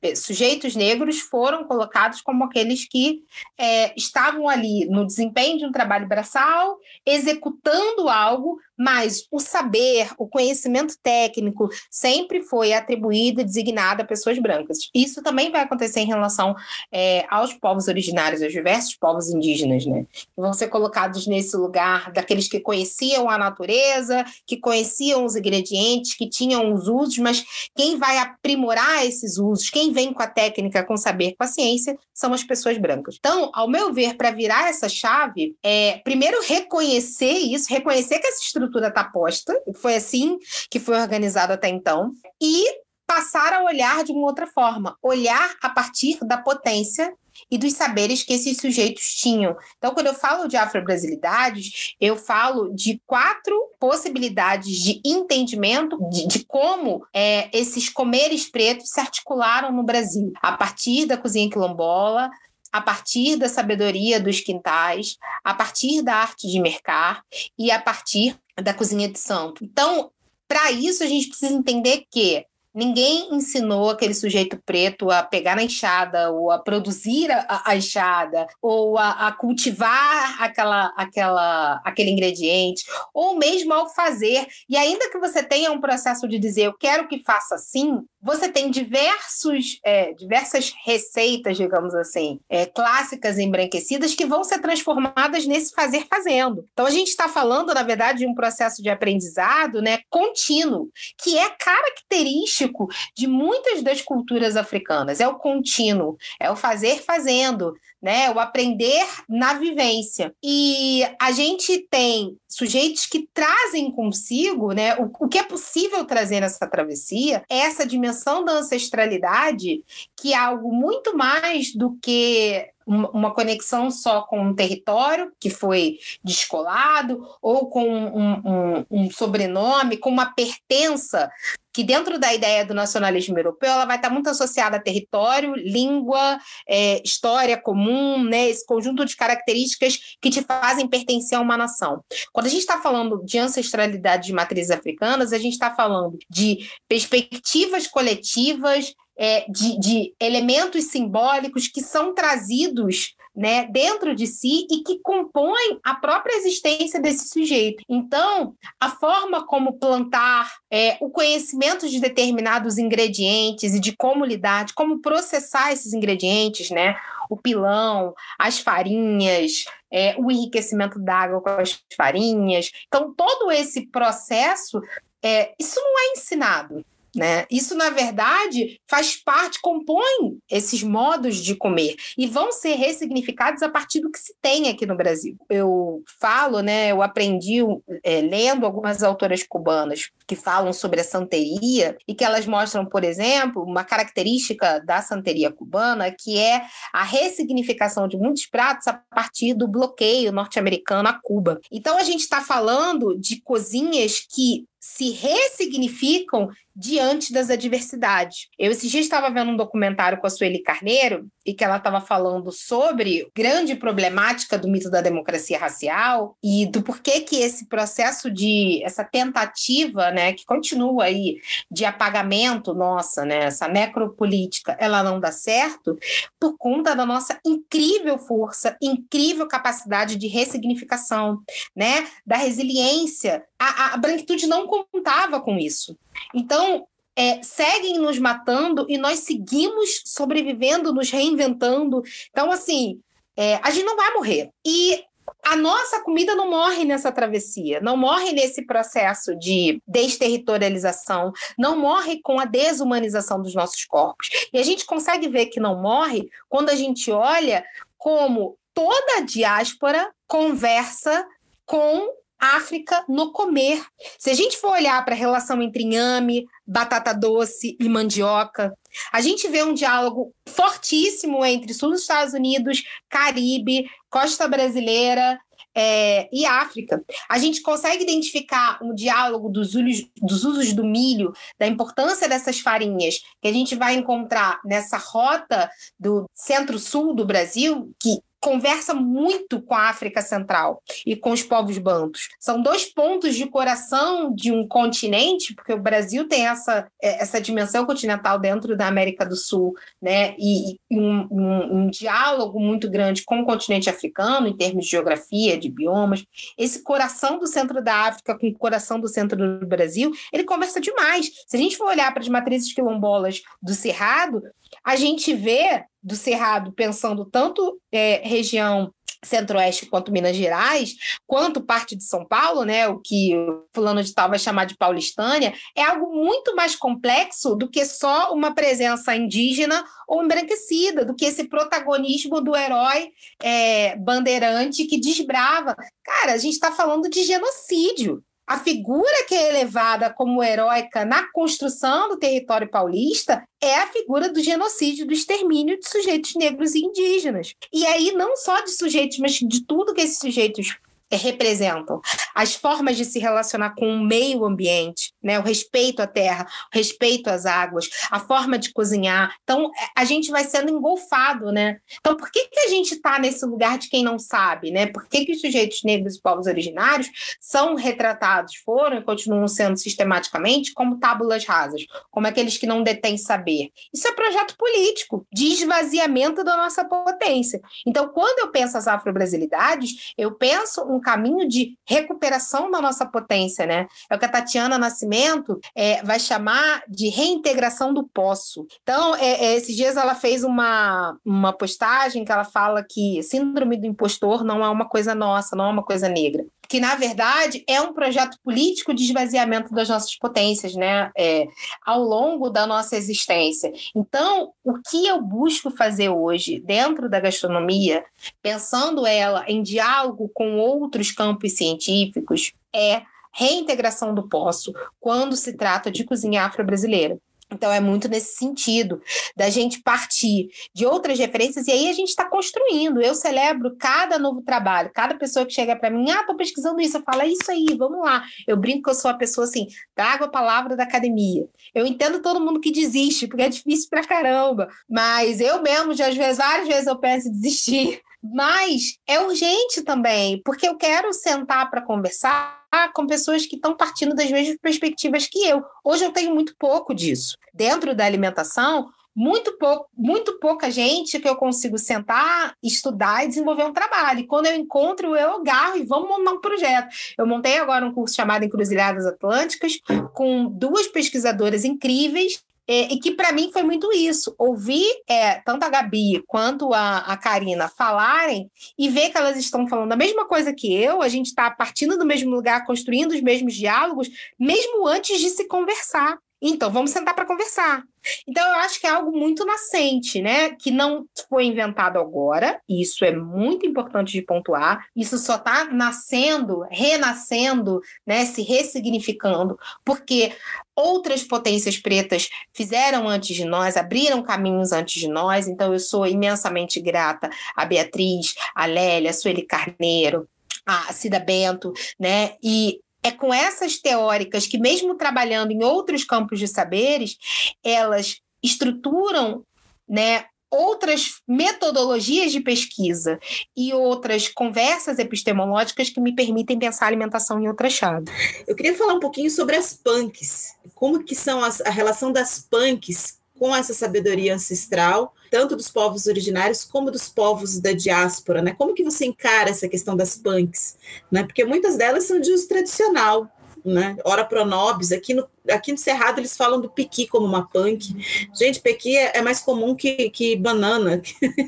É, sujeitos negros foram colocados como aqueles que é, estavam ali no desempenho de um trabalho braçal, executando algo, mas o saber, o conhecimento técnico sempre foi atribuído e designado a pessoas brancas. Isso também vai acontecer em relação é, aos povos originários, aos diversos povos indígenas, né? Vão ser colocados nesse lugar daqueles que conheciam a natureza, que conheciam os ingredientes, que tinham os usos, mas quem vai aprimorar esses usos, quem vem com a técnica, com o saber, com a ciência, são as pessoas brancas. Então, ao meu ver, para virar essa chave, é primeiro reconhecer isso, reconhecer que essa estrutura estrutura está posta, foi assim que foi organizado até então, e passar a olhar de uma outra forma, olhar a partir da potência e dos saberes que esses sujeitos tinham. Então, quando eu falo de afro-brasilidades, eu falo de quatro possibilidades de entendimento de, de como é, esses comeres pretos se articularam no Brasil, a partir da cozinha quilombola, a partir da sabedoria dos quintais, a partir da arte de mercar e a partir da cozinha de santo. Então, para isso, a gente precisa entender que Ninguém ensinou aquele sujeito preto a pegar na enxada, ou a produzir a, a enxada, ou a, a, cultivar aquela, aquela, aquele ingrediente, ou mesmo ao fazer. E ainda que você tenha um processo de dizer eu quero que faça assim, você tem diversos, é, diversas receitas, digamos assim, é, clássicas embranquecidas que vão ser transformadas nesse fazer fazendo. Então a gente está falando, na verdade, de um processo de aprendizado né, contínuo, que é característico de muitas das culturas africanas. É o contínuo, é o fazer fazendo, né? O aprender na vivência. E a gente tem sujeitos que trazem consigo, né? O, o que é possível trazer nessa travessia é essa dimensão da ancestralidade, que é algo muito mais do que uma conexão só com um território que foi descolado ou com um, um, um, sobrenome, com uma pertença que dentro da ideia do nacionalismo europeu ela vai estar muito associada a território, língua, é, história comum, né, esse conjunto de características que te fazem pertencer a uma nação. Quando a gente está falando de ancestralidade de matrizes africanas, a gente está falando de perspectivas coletivas, é, de, de elementos simbólicos que são trazidos né, dentro de si e que compõem a própria existência desse sujeito. Então, a forma como plantar, é, o conhecimento de determinados ingredientes e de como lidar, de como processar esses ingredientes, né, o pilão, as farinhas, é, o enriquecimento d'água com as farinhas. Então, todo esse processo, é, isso não é ensinado. Né? Isso, na verdade, faz parte, compõe esses modos de comer e vão ser ressignificados a partir do que se tem aqui no Brasil. Eu falo, né, eu aprendi é, lendo algumas autoras cubanas que falam sobre a santeria e que elas mostram, por exemplo, uma característica da santeria cubana que é a ressignificação de muitos pratos a partir do bloqueio norte-americano a Cuba. Então, a gente está falando de cozinhas que se ressignificam diante das adversidades. Eu esse dia estava vendo um documentário com a Sueli Carneiro e que ela estava falando sobre grande problemática do mito da democracia racial e do porquê que esse processo de essa tentativa, né, que continua aí de apagamento nossa, né, essa necropolítica, ela não dá certo por conta da nossa incrível força, incrível capacidade de ressignificação, né, da resiliência. A, a branquitude não contava com isso. Então, é, seguem nos matando e nós seguimos sobrevivendo, nos reinventando. Então, assim, é, a gente não vai morrer. E a nossa comida não morre nessa travessia, não morre nesse processo de desterritorialização, não morre com a desumanização dos nossos corpos. E a gente consegue ver que não morre quando a gente olha como toda a diáspora conversa com África no comer. Se a gente for olhar para a relação entre inhame, batata doce e mandioca, a gente vê um diálogo fortíssimo entre sul dos Estados Unidos, Caribe, costa brasileira é, e África. A gente consegue identificar um diálogo dos, usos, dos usos do milho, da importância dessas farinhas, que a gente vai encontrar nessa rota do centro-sul do Brasil, que conversa muito com a África Central e com os povos bantos. São dois pontos de coração de um continente, porque o Brasil tem essa, é, essa dimensão continental dentro da América do Sul, né? E, e um, um, um, diálogo muito grande com o continente africano, em termos de geografia, de biomas. Esse coração do centro da África com o coração do centro do Brasil, ele conversa demais. Se a gente for olhar para as matrizes quilombolas do Cerrado, a gente vê do Cerrado pensando tanto é, região Centro-Oeste quanto Minas Gerais, quanto parte de São Paulo, né, o que o fulano de tal vai chamar de paulistânia, é algo muito mais complexo do que só uma presença indígena ou embranquecida, do que esse protagonismo do herói é, bandeirante que desbrava. Cara, a gente está falando de genocídio. A figura que é elevada como heróica na construção do território paulista é a figura do genocídio, do extermínio de sujeitos negros e indígenas. E aí, não só de sujeitos, mas de tudo que esses sujeitos representam, as formas de se relacionar com o meio ambiente, né? o respeito à terra, o respeito às águas, a forma de cozinhar. Então, a gente vai sendo engolfado, né? Então, por que, que a gente está nesse lugar de quem não sabe, né? Por que, que os sujeitos negros e povos originários são retratados, foram e continuam sendo sistematicamente como tábulas rasas, como aqueles que não detêm saber? Isso é projeto político, de esvaziamento da nossa potência. Então, quando eu penso as afro-brasilidades, eu penso um caminho de recuperação da nossa potência, né? É o que a Tatiana Nascimento é, vai chamar de reintegração do poço. Então, é, é, esses dias ela fez uma, uma postagem que ela fala que síndrome do impostor não é uma coisa nossa, não é uma coisa negra que na verdade é um projeto político de esvaziamento das nossas potências, né, é, ao longo da nossa existência. Então, o que eu busco fazer hoje dentro da gastronomia, pensando ela em diálogo com outros campos científicos, é reintegração do poço quando se trata de cozinha afro-brasileira. Então é muito nesse sentido da gente partir de outras referências e aí a gente está construindo. Eu celebro cada novo trabalho, cada pessoa que chega para mim, ah, tô pesquisando isso, eu falo, é isso aí, vamos lá. Eu brinco que eu sou a pessoa assim, trago a palavra da academia. Eu entendo todo mundo que desiste, porque é difícil pra caramba, mas eu mesmo, já às vezes, várias vezes eu penso em desistir. Mas é urgente também, porque eu quero sentar para conversar com pessoas que estão partindo das mesmas perspectivas que eu. Hoje eu tenho muito pouco disso. Dentro da alimentação, muito, pouco, muito pouca gente que eu consigo sentar, estudar e desenvolver um trabalho. E quando eu encontro, eu agarro e vamos montar um projeto. Eu montei agora um curso chamado Encruzilhadas Atlânticas, com duas pesquisadoras incríveis é, e que para mim foi muito isso, ouvir é, tanto a Gabi quanto a, a Karina falarem e ver que elas estão falando a mesma coisa que eu, a gente está partindo do mesmo lugar, construindo os mesmos diálogos, mesmo antes de se conversar. Então, vamos sentar para conversar. Então, eu acho que é algo muito nascente, né? Que não foi inventado agora. Isso é muito importante de pontuar. Isso só está nascendo, renascendo, né? Se ressignificando, porque outras potências pretas fizeram antes de nós, abriram caminhos antes de nós. Então, eu sou imensamente grata a Beatriz, a Lélia, a Sueli Carneiro, a Cida Bento, né? E é com essas teóricas que, mesmo trabalhando em outros campos de saberes, elas estruturam né, outras metodologias de pesquisa e outras conversas epistemológicas que me permitem pensar a alimentação em outra chave. Eu queria falar um pouquinho sobre as punks. Como que são as, a relação das punks com essa sabedoria ancestral, tanto dos povos originários como dos povos da diáspora, né? Como que você encara essa questão das punks, né? Porque muitas delas são de uso tradicional, né? Ora pronobis, aqui no, aqui no Cerrado eles falam do piqui como uma punk. Gente, piqui é, é mais comum que, que banana,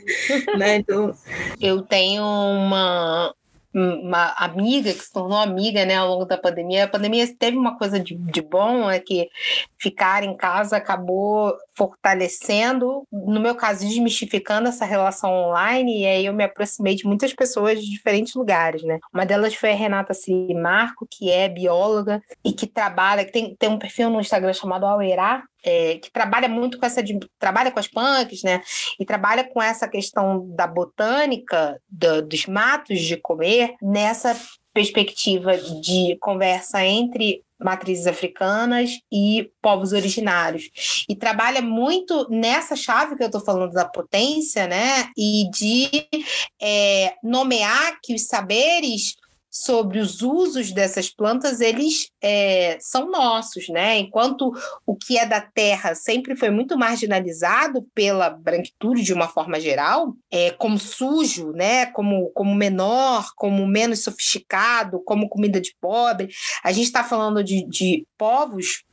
né? Então... Eu tenho uma, uma amiga que se tornou amiga né, ao longo da pandemia. A pandemia teve uma coisa de, de bom, é que ficar em casa acabou fortalecendo, no meu caso, desmistificando essa relação online, e aí eu me aproximei de muitas pessoas de diferentes lugares, né? Uma delas foi a Renata Silimarco, que é bióloga e que trabalha, que tem, tem um perfil no Instagram chamado Auerá, é, que trabalha muito com essa trabalha com as punks, né? E trabalha com essa questão da botânica, do, dos matos de comer, nessa perspectiva de conversa entre matrizes africanas e povos originários. E trabalha muito nessa chave que eu estou falando da potência, né? E de é, nomear que os saberes sobre os usos dessas plantas, eles é, são nossos, né? Enquanto o que é da terra sempre foi muito marginalizado pela branquitude de uma forma geral, é, como sujo, né? Como, como menor, como menos sofisticado, como comida de pobre. A gente está falando de, de povos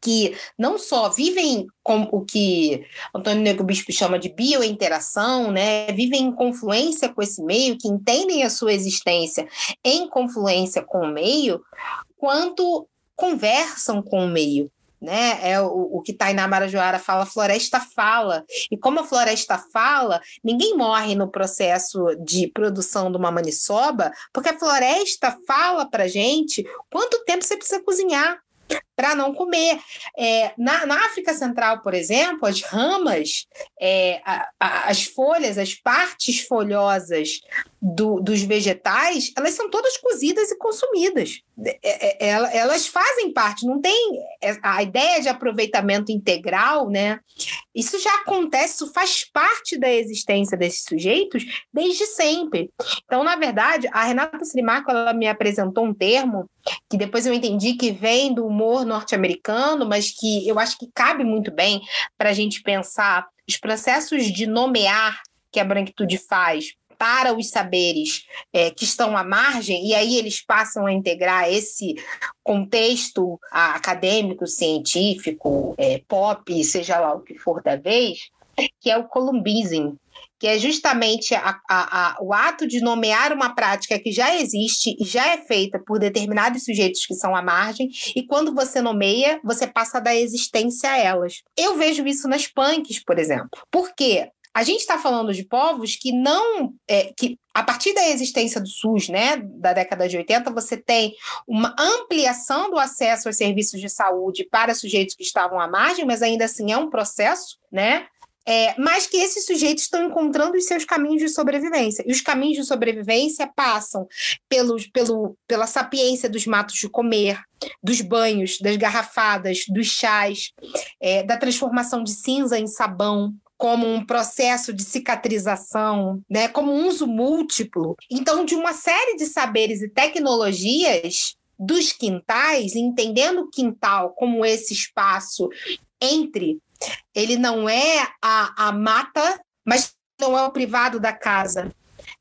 que não só vivem com o que Antônio Negro Bispo chama de biointeração, né? vivem em confluência com esse meio, que entendem a sua existência em confluência com o meio, quanto conversam com o meio. Né? É o, o que Tainá Marajoara fala, floresta fala. E como a floresta fala, ninguém morre no processo de produção de uma maniçoba, porque a floresta fala para gente quanto tempo você precisa cozinhar para não comer. É, na, na, África Central, por exemplo, as ramas, é, a, a, as folhas, as partes folhosas do, dos vegetais, elas são todas cozidas e consumidas. É, é, é elas fazem parte, não tem a ideia de aproveitamento integral, né? Isso já acontece, isso faz parte da existência desses sujeitos desde sempre. Então, na verdade, a Renata Srimarco, ela me apresentou um termo que depois eu entendi que vem do humor norte-americano, mas que eu acho que cabe muito bem para a gente pensar os processos de nomear que a branquitude faz para os saberes é, que estão à margem, e aí eles passam a integrar esse contexto acadêmico, científico, é, pop, seja lá o que for da vez, que é o columbism, que é justamente a, a, a, o ato de nomear uma prática que já existe e já é feita por determinados sujeitos que são à margem, e quando você nomeia, você passa da existência a elas. Eu vejo isso nas punks, por exemplo. Por quê? A gente está falando de povos que não. É, que a partir da existência do SUS, né, da década de 80, você tem uma ampliação do acesso aos serviços de saúde para sujeitos que estavam à margem, mas ainda assim é um processo, né? É, mas que esses sujeitos estão encontrando os seus caminhos de sobrevivência. E os caminhos de sobrevivência passam pelos, pelo, pela sapiência dos matos de comer, dos banhos, das garrafadas, dos chás, é, da transformação de cinza em sabão, como um processo de cicatrização, né, como um uso múltiplo. Então, de uma série de saberes e tecnologias dos quintais, entendendo o quintal como esse espaço entre ele não é a, a mata, mas não é o privado da casa.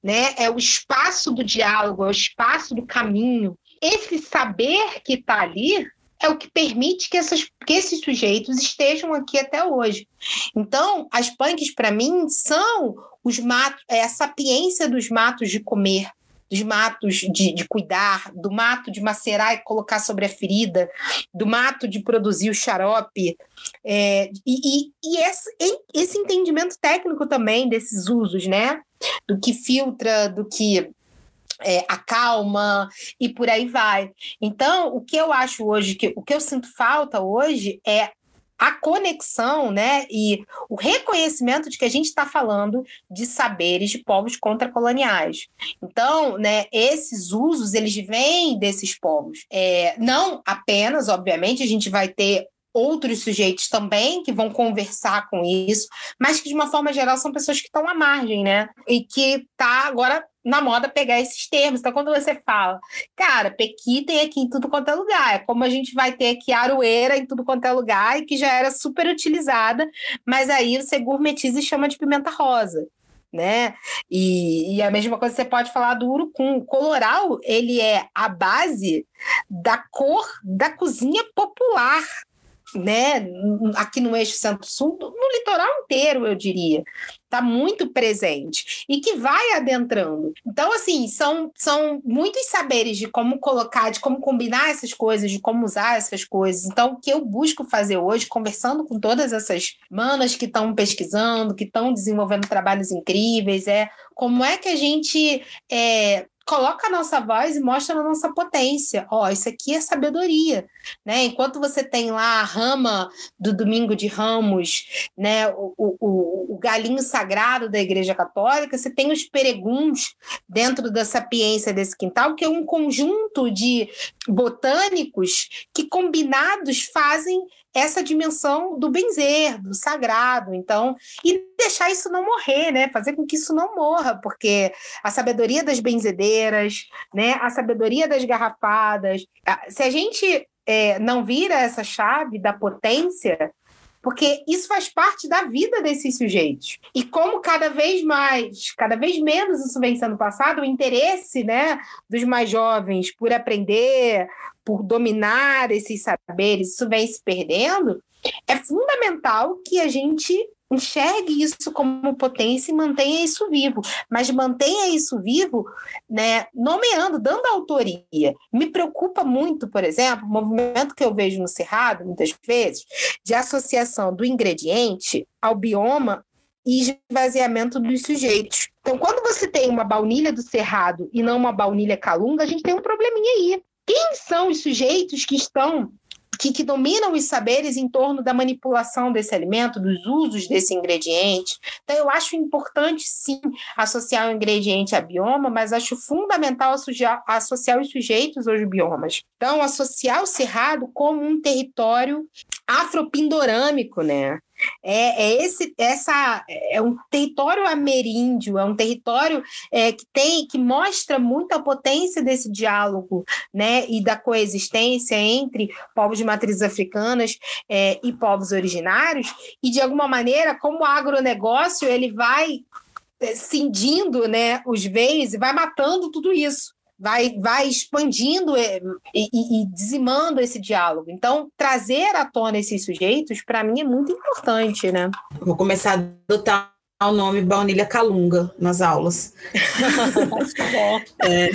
Né? É o espaço do diálogo, é o espaço do caminho. Esse saber que está ali é o que permite que, essas, que esses sujeitos estejam aqui até hoje. Então, as punks, para mim, são os matos, é a sapiência dos matos de comer, dos matos de, de cuidar, do mato de macerar e colocar sobre a ferida, do mato de produzir o xarope. É, e, e, e esse, esse entendimento técnico também desses usos, né? Do que filtra, do que é, acalma e por aí vai. Então, o que eu acho hoje, que, o que eu sinto falta hoje é a conexão, né, e o reconhecimento de que a gente está falando de saberes de povos contracoloniais. Então, né, esses usos eles vêm desses povos. É, não apenas, obviamente, a gente vai ter outros sujeitos também que vão conversar com isso, mas que de uma forma geral são pessoas que estão à margem, né? E que tá agora na moda pegar esses termos. Então, quando você fala, cara, Pequi tem aqui em tudo quanto é lugar, é como a gente vai ter aqui Aroeira em tudo quanto é lugar e que já era super utilizada, mas aí você gourmetiza e chama de pimenta rosa. Né? E, e a mesma coisa você pode falar do urucum. O coloral, ele é a base da cor da cozinha popular né, aqui no eixo centro-sul, no litoral inteiro, eu diria está muito presente e que vai adentrando. Então, assim, são, são muitos saberes de como colocar, de como combinar essas coisas, de como usar essas coisas. Então, o que eu busco fazer hoje, conversando com todas essas manas que estão pesquisando, que estão desenvolvendo trabalhos incríveis, é como é que a gente é, coloca a nossa voz e mostra a nossa potência. Ó, oh, isso aqui é sabedoria, né? Enquanto você tem lá a rama do domingo de Ramos, né, o, o, o galinho sagrado da Igreja Católica, você tem os pereguns dentro da sapiência desse quintal, que é um conjunto de botânicos que combinados fazem essa dimensão do benzer, do sagrado. Então, e deixar isso não morrer, né? Fazer com que isso não morra, porque a sabedoria das benzedeiras, né? A sabedoria das garrafadas. Se a gente é, não vira essa chave da potência, porque isso faz parte da vida desses sujeitos. E como cada vez mais, cada vez menos isso vem sendo passado, o interesse né, dos mais jovens por aprender, por dominar esses saberes, isso vem se perdendo, é fundamental que a gente enxergue isso como potência e mantenha isso vivo, mas mantenha isso vivo, né, nomeando, dando autoria. Me preocupa muito, por exemplo, o movimento que eu vejo no Cerrado, muitas vezes, de associação do ingrediente ao bioma e esvaziamento dos sujeitos. Então, quando você tem uma baunilha do Cerrado e não uma baunilha calunga, a gente tem um probleminha aí. Quem são os sujeitos que estão que, que, dominam os saberes em torno da manipulação desse alimento, dos usos desse ingrediente. Então, eu acho importante, sim, associar o ingrediente a bioma, mas acho fundamental associar, associar os sujeitos aos biomas. Então, associar o cerrado como um território afropindorâmico, né? É, é, esse, essa é um território ameríndio, é um território é, que tem, que mostra muita potência desse diálogo, né, e da coexistência entre povos de matrizes africanas é, e povos originários. E de alguma maneira, como o agronegócio ele vai é, cindindo, né, os veios e vai matando tudo isso vai, vai expandindo e, e, e, dizimando esse diálogo. Então, trazer à tona esses sujeitos, para mim, é muito importante, né? Vou começar a adotar o nome Baunilha Calunga nas aulas. é,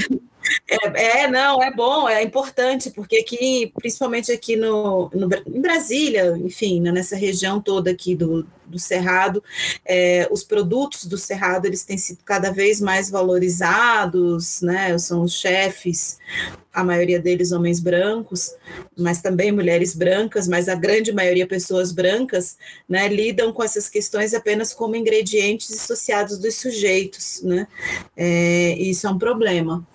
é, é, não, é bom, é importante, porque aqui, principalmente aqui no, no em Brasília, enfim, né, nessa região toda aqui do, do Cerrado, é, os produtos do Cerrado, eles têm sido cada vez mais valorizados, né, são os chefes, a maioria deles homens brancos, mas também mulheres brancas, mas a grande maioria pessoas brancas, né, lidam com essas questões apenas como ingredientes associados dos sujeitos, né, é, isso é um problema,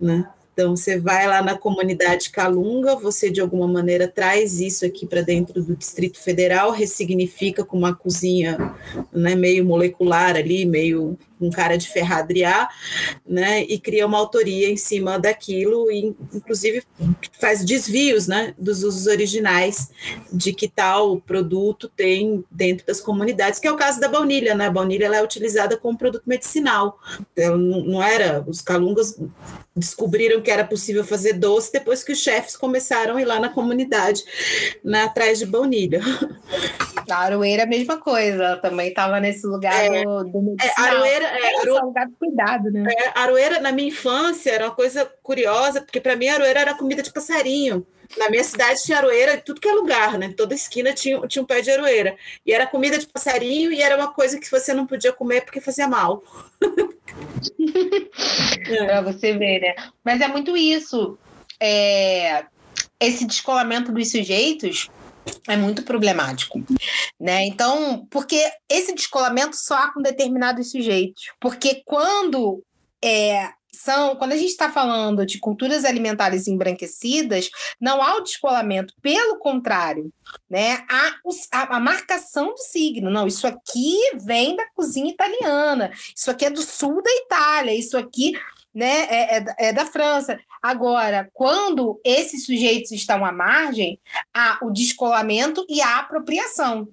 né? Então, você vai lá na comunidade Calunga, você de alguma maneira traz isso aqui para dentro do Distrito Federal, ressignifica com uma cozinha né, meio molecular ali, meio com cara de ferradriar, né, e cria uma autoria em cima daquilo, e inclusive faz desvios, né, dos usos originais de que tal produto tem dentro das comunidades, que é o caso da baunilha, né, a baunilha ela é utilizada como produto medicinal, então, não era, os calungas descobriram que era possível fazer doce depois que os chefes começaram a ir lá na comunidade, né, atrás de baunilha. A Aroeira, a mesma coisa, também estava nesse lugar é, do, do medicinal. É, Aroeira, é, Aroeira, lugar de cuidado, né? É, Aroeira, na minha infância, era uma coisa curiosa, porque para mim Aroeira era comida de passarinho. Na minha cidade tinha aroeira tudo que é lugar, né? Toda esquina tinha, tinha um pé de aroeira. E era comida de passarinho e era uma coisa que você não podia comer porque fazia mal. é. Para você ver, né? Mas é muito isso. É... Esse descolamento dos sujeitos é muito problemático, né? Então, porque esse descolamento só há com determinados sujeitos, porque quando é, são, quando a gente está falando de culturas alimentares embranquecidas, não há o descolamento, pelo contrário, né? Há a, a, marcação do signo. Não, isso aqui vem da cozinha italiana, isso aqui é do sul da Itália, isso aqui né, é, é, é, da França. Agora, quando esses sujeitos estão à margem, há o descolamento e a apropriação.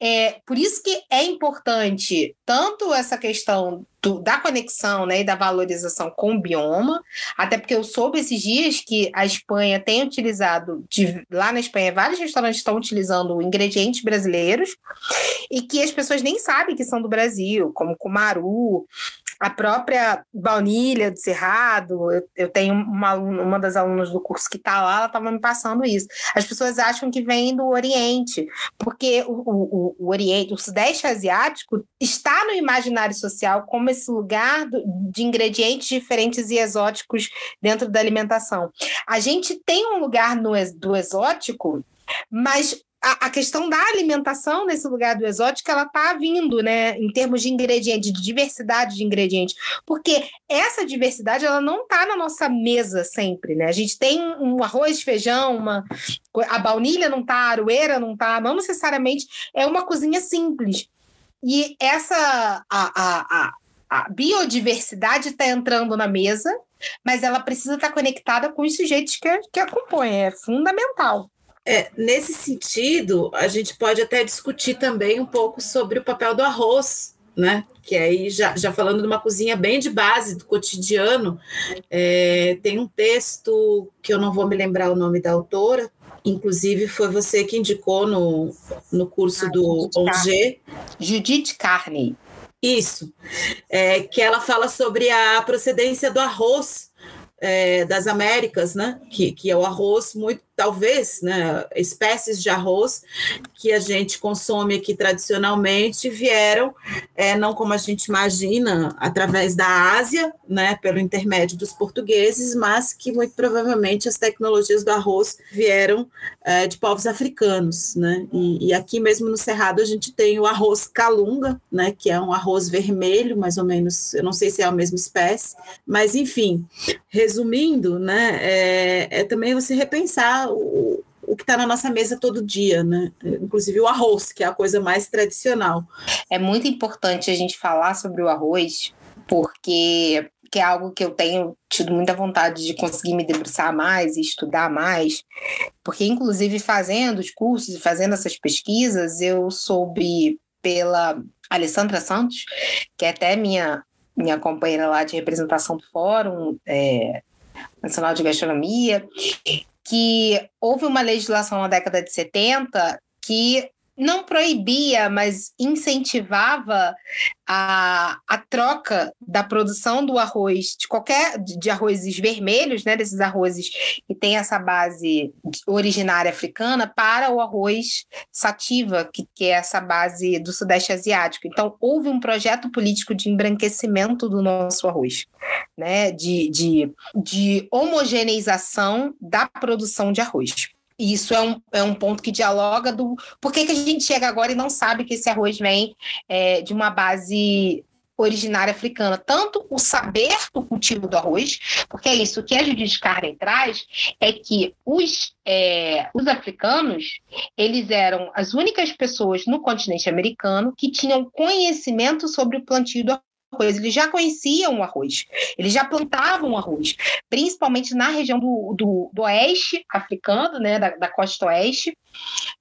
É, por isso que é importante tanto essa questão do, da conexão né, e da valorização com o bioma, até porque eu soube esses dias que a Espanha tem utilizado, de, lá na Espanha, vários restaurantes estão utilizando ingredientes brasileiros e que as pessoas nem sabem que são do Brasil, como cumaru, a própria baunilha do Cerrado, eu, eu tenho uma, uma das alunas do curso que está lá, ela estava me passando isso. As pessoas acham que vem do Oriente, porque o, o, o Oriente, o Sudeste Asiático, está no imaginário social como esse lugar do, de ingredientes diferentes e exóticos dentro da alimentação. A gente tem um lugar no, do exótico, mas a, a, questão da alimentação nesse lugar do exótico, ela está vindo, né, em termos de ingredientes, de diversidade de ingredientes, porque essa diversidade, ela não está na nossa mesa sempre, né, a gente tem um arroz, feijão, uma, a baunilha não está, a aroeira não está, não necessariamente é uma cozinha simples, e essa, a, a, a, biodiversidade está entrando na mesa, mas ela precisa estar tá conectada com os sujeitos que, que a compõem, é fundamental. É, nesse sentido, a gente pode até discutir também um pouco sobre o papel do arroz, né? Que aí, já, já falando de uma cozinha bem de base, do cotidiano, é, tem um texto que eu não vou me lembrar o nome da autora, inclusive foi você que indicou no, no curso ah, do ONG. Judith Carney. Isso, é, que ela fala sobre a procedência do arroz é, das Américas, né? Que, que é o arroz muito talvez, né, espécies de arroz que a gente consome aqui tradicionalmente vieram, é, não como a gente imagina, através da Ásia, né, pelo intermédio dos portugueses, mas que muito provavelmente as tecnologias do arroz vieram é, de povos africanos, né, e, e, aqui mesmo no Cerrado a gente tem o arroz calunga, né, que é um arroz vermelho, mais ou menos, eu não sei se é a mesma espécie, mas enfim, resumindo, né, é, é também você repensar o, o que está na nossa mesa todo dia, né? Inclusive o arroz, que é a coisa mais tradicional. É muito importante a gente falar sobre o arroz, porque que é algo que eu tenho tido muita vontade de conseguir me debruçar mais e estudar mais, porque inclusive fazendo os cursos e fazendo essas pesquisas, eu soube pela Alessandra Santos, que é até minha minha companheira lá de representação do Fórum é, Nacional de Gastronomia, que houve uma legislação na década de 70 que não proibia, mas incentivava a, a troca da produção do arroz, de qualquer de arrozes vermelhos, né, desses arrozes que tem essa base originária africana, para o arroz sativa, que, que é essa base do Sudeste Asiático. Então, houve um projeto político de embranquecimento do nosso arroz, né, de, de, de homogeneização da produção de arroz. E isso é um, é um ponto que dialoga do por que, que a gente chega agora e não sabe que esse arroz vem é, de uma base originária africana, tanto o saber do cultivo do arroz, porque é isso que a Judith Carney traz, é que os, é, os africanos, eles eram as únicas pessoas no continente americano que tinham conhecimento sobre o plantio do arroz, eles já conheciam o arroz, eles já plantavam arroz, principalmente na região do, do, do oeste africano, né, da, da, costa oeste.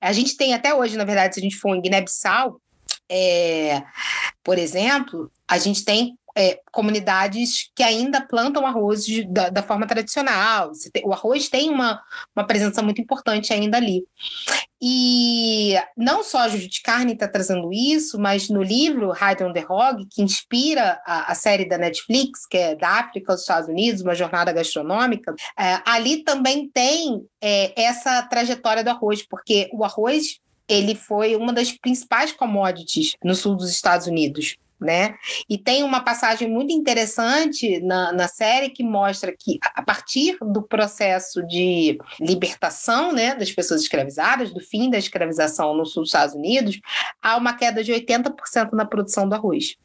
A gente tem até hoje, na verdade, se a gente for em Guiné-Bissau, é, por exemplo, a gente tem é, comunidades que ainda plantam arroz de, da, da, forma tradicional. O arroz tem uma, uma presença muito importante ainda ali. E não só a Judith Carney está trazendo isso, mas no livro Hide on the Hog, que inspira a, a, série da Netflix, que é da África aos Estados Unidos, uma jornada gastronômica, é, ali também tem é, essa trajetória do arroz, porque o arroz ele foi uma das principais commodities no sul dos Estados Unidos né? E tem uma passagem muito interessante na, na série que mostra que, a partir do processo de libertação né, das pessoas escravizadas, do fim da escravização no sul dos Estados Unidos, há uma queda de 80% na produção do arroz.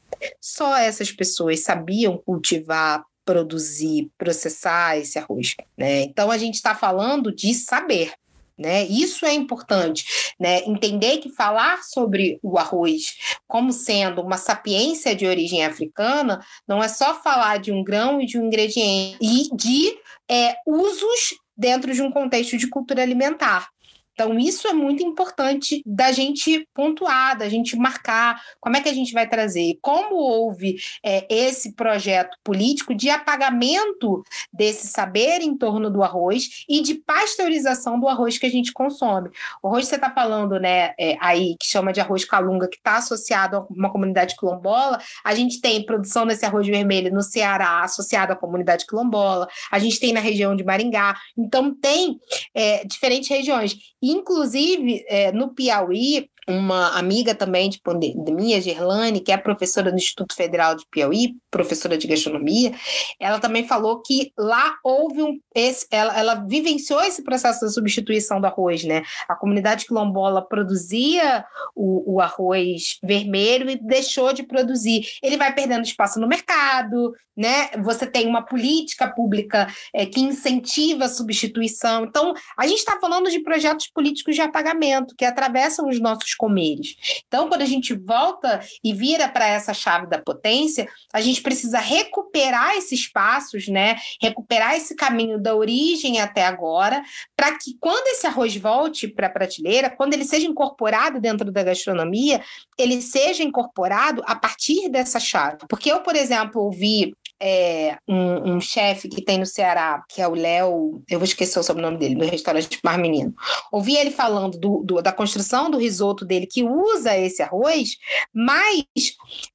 Só essas pessoas sabiam cultivar, produzir, processar esse arroz. Né? Então, a gente está falando de saber. Né? Isso é importante, né? Entender que falar sobre o arroz como sendo uma sapiência de origem africana não é só falar de um grão e de um ingrediente e de é, usos dentro de um contexto de cultura alimentar. Então, isso é muito importante da gente pontuar, da gente marcar como é que a gente vai trazer. Como houve é, esse projeto político de apagamento desse saber em torno do arroz e de pasteurização do arroz que a gente consome. O arroz que você está falando, né, é, aí, que chama de arroz calunga, que está associado a uma comunidade quilombola, a gente tem produção desse arroz vermelho no Ceará, associado à comunidade quilombola, a gente tem na região de Maringá. Então, tem é, diferentes regiões. Inclusive, é, no Piauí, uma amiga também de pandemia, Gerlane, que é professora do Instituto Federal de Piauí, professora de gastronomia, ela também falou que lá houve um esse, ela, ela vivenciou esse processo da substituição do arroz, né? A comunidade quilombola produzia o, o arroz vermelho e deixou de produzir. Ele vai perdendo espaço no mercado, né? Você tem uma política pública é, que incentiva a substituição. Então, a gente está falando de projetos políticos de apagamento que atravessam os nossos comeres. Então, quando a gente volta e vira para essa chave da potência, a gente precisa recuperar esses espaços, né? Recuperar esse caminho da origem até agora, para que quando esse arroz volte para a prateleira, quando ele seja incorporado dentro da gastronomia, ele seja incorporado a partir dessa chave. Porque eu, por exemplo, ouvi é, um, um chefe que tem no Ceará, que é o Léo, eu vou esquecer o sobrenome dele, do restaurante Mar Menino. Ouvi ele falando do, do, da construção do risoto dele, que usa esse arroz, mas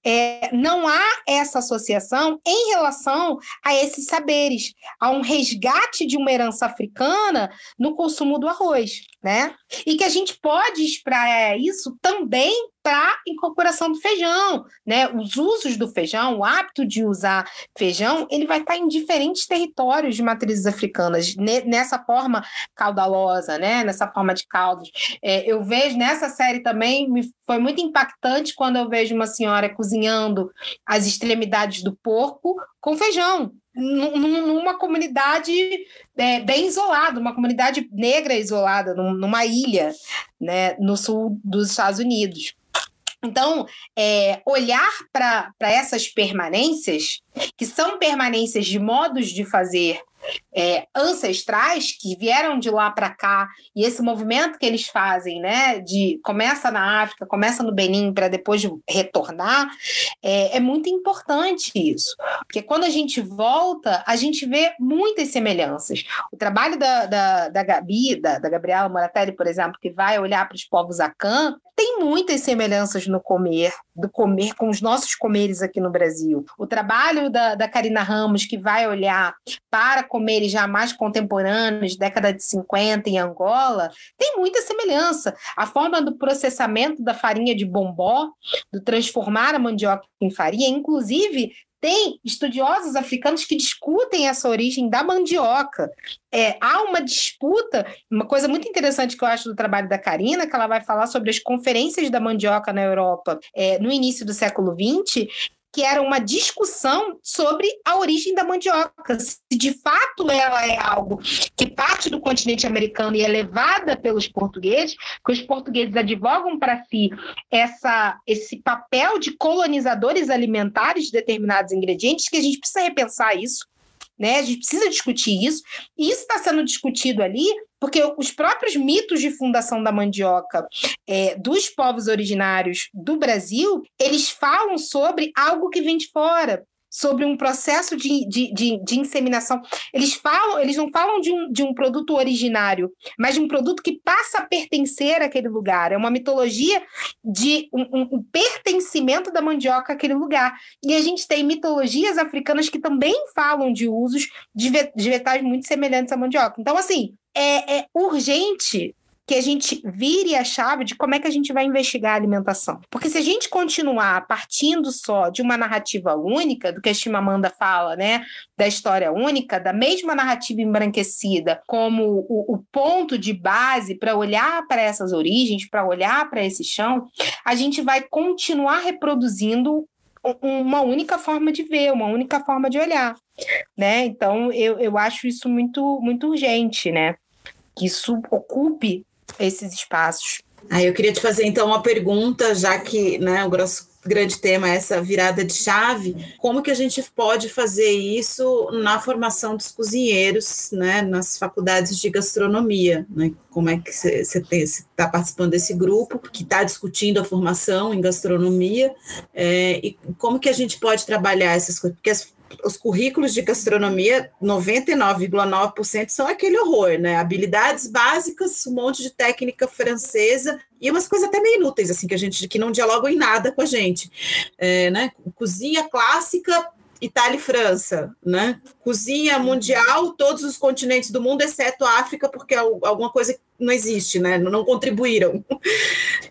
é, não há essa associação em relação a esses saberes, a um resgate de uma herança africana no consumo do arroz, né? E que a gente pode espraiar isso também para incorporação do feijão, né? Os usos do feijão, o hábito de usar feijão, ele vai estar em diferentes territórios de matrizes africanas, nessa forma caudalosa, né? Nessa forma de caldos. É, eu vejo nessa série também, me foi muito impactante quando eu vejo uma senhora cozinhando as extremidades do porco com feijão, numa comunidade é, bem isolada, uma comunidade negra isolada, numa ilha, né, no sul dos Estados Unidos. Então, é, olhar para essas permanências, que são permanências de modos de fazer é, ancestrais que vieram de lá para cá e esse movimento que eles fazem, né, de começa na África, começa no Benin para depois retornar, é, é, muito importante isso, porque quando a gente volta, a gente vê muitas semelhanças. O trabalho da, da, da Gabi, da, da Gabriela Moratelli, por exemplo, que vai olhar para os povos Akan, tem muitas semelhanças no comer, do comer com os nossos comeres aqui no Brasil. O trabalho da, da Karina Ramos, que vai olhar para comeres já mais contemporâneos, década de 50 em Angola, tem muita semelhança. A forma do processamento da farinha de bombó, do transformar a mandioca em farinha, inclusive tem estudiosos africanos que discutem essa origem da mandioca. É, há uma disputa, uma coisa muito interessante que eu acho do trabalho da Karina, que ela vai falar sobre as conferências da mandioca na Europa é, no início do século XX, que era uma discussão sobre a origem da mandioca, se de fato ela é algo que parte do continente americano e é levada pelos portugueses, que os portugueses advogam para si essa, esse papel de colonizadores alimentares de determinados ingredientes, que a gente precisa repensar isso, né? A gente precisa discutir isso. E isso está sendo discutido ali porque os próprios mitos de fundação da mandioca é, dos povos originários do Brasil, eles falam sobre algo que vem de fora sobre um processo de, de, de, de, inseminação. Eles falam, eles não falam de um, de um produto originário, mas de um produto que passa a pertencer àquele lugar. É uma mitologia de um, um, um pertencimento da mandioca àquele lugar. E a gente tem mitologias africanas que também falam de usos de, de vegetais muito semelhantes à mandioca. Então, assim, é, é urgente que a gente vire a chave de como é que a gente vai investigar a alimentação. Porque se a gente continuar partindo só de uma narrativa única, do que a Chimamanda fala, né, da história única, da mesma narrativa embranquecida como o, o ponto de base para olhar para essas origens, para olhar para esse chão, a gente vai continuar reproduzindo uma única forma de ver, uma única forma de olhar, né? Então eu, eu acho isso muito muito urgente, né? Que isso ocupe esses espaços. Aí eu queria te fazer então uma pergunta, já que né, o Grosso grande tema, essa virada de chave, como que a gente pode fazer isso na formação dos cozinheiros, né, nas faculdades de gastronomia, né? Como é que você está participando desse grupo que está discutindo a formação em gastronomia é, e como que a gente pode trabalhar essas coisas? Porque as os currículos de gastronomia, 99,9% são aquele horror, né? Habilidades básicas, um monte de técnica francesa e umas coisas até meio inúteis, assim, que a gente que não dialogam em nada com a gente. É, né? Cozinha clássica, Itália e França, né? Cozinha mundial, todos os continentes do mundo, exceto a África, porque é alguma coisa não existe, né? Não contribuíram.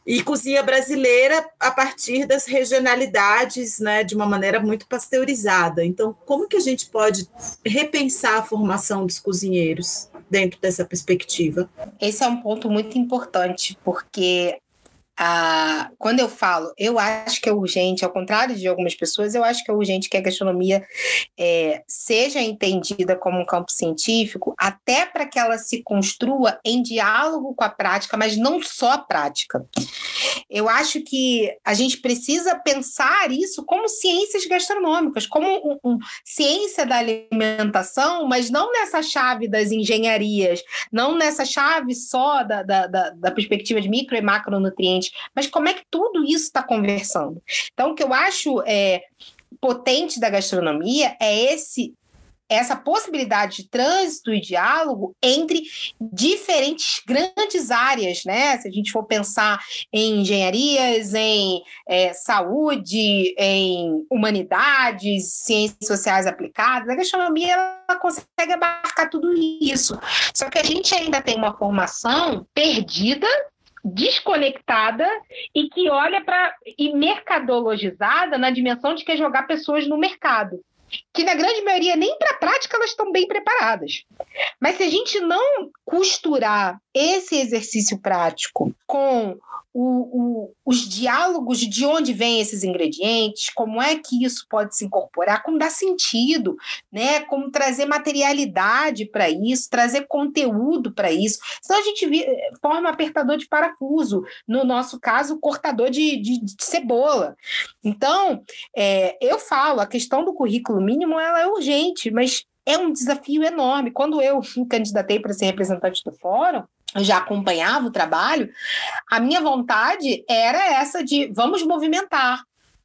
E cozinha brasileira a partir das regionalidades, né? De uma maneira muito pasteurizada. Então, como que a gente pode repensar a formação dos cozinheiros dentro dessa perspectiva? Esse é um ponto muito importante, porque ah, quando eu falo, eu acho que é urgente, ao contrário de algumas pessoas, eu acho que é urgente que a gastronomia é, seja entendida como um campo científico, até para que ela se construa em diálogo com a prática, mas não só a prática. Eu acho que a gente precisa pensar isso como ciências gastronômicas, como um, um, ciência da alimentação, mas não nessa chave das engenharias, não nessa chave só da, da, da, da perspectiva de micro e macronutrientes mas como é que tudo isso está conversando? Então, o que eu acho é, potente da gastronomia é esse essa possibilidade de trânsito e diálogo entre diferentes grandes áreas, né? Se a gente for pensar em engenharias, em é, saúde, em humanidades, ciências sociais aplicadas, a gastronomia ela consegue abarcar tudo isso. Só que a gente ainda tem uma formação perdida desconectada e que olha para e mercadologizada na dimensão de que é jogar pessoas no mercado. Que na grande maioria, nem para a prática, elas estão bem preparadas. Mas se a gente não costurar esse exercício prático com o, o, os diálogos de onde vêm esses ingredientes, como é que isso pode se incorporar, como dar sentido, né? como trazer materialidade para isso, trazer conteúdo para isso. Senão a gente vi, forma apertador de parafuso, no nosso caso, cortador de, de, de cebola. Então, é, eu falo, a questão do currículo mínimo ela é urgente, mas é um desafio enorme. Quando eu me candidatei para ser representante do fórum, eu já acompanhava o trabalho, a minha vontade era essa de vamos movimentar.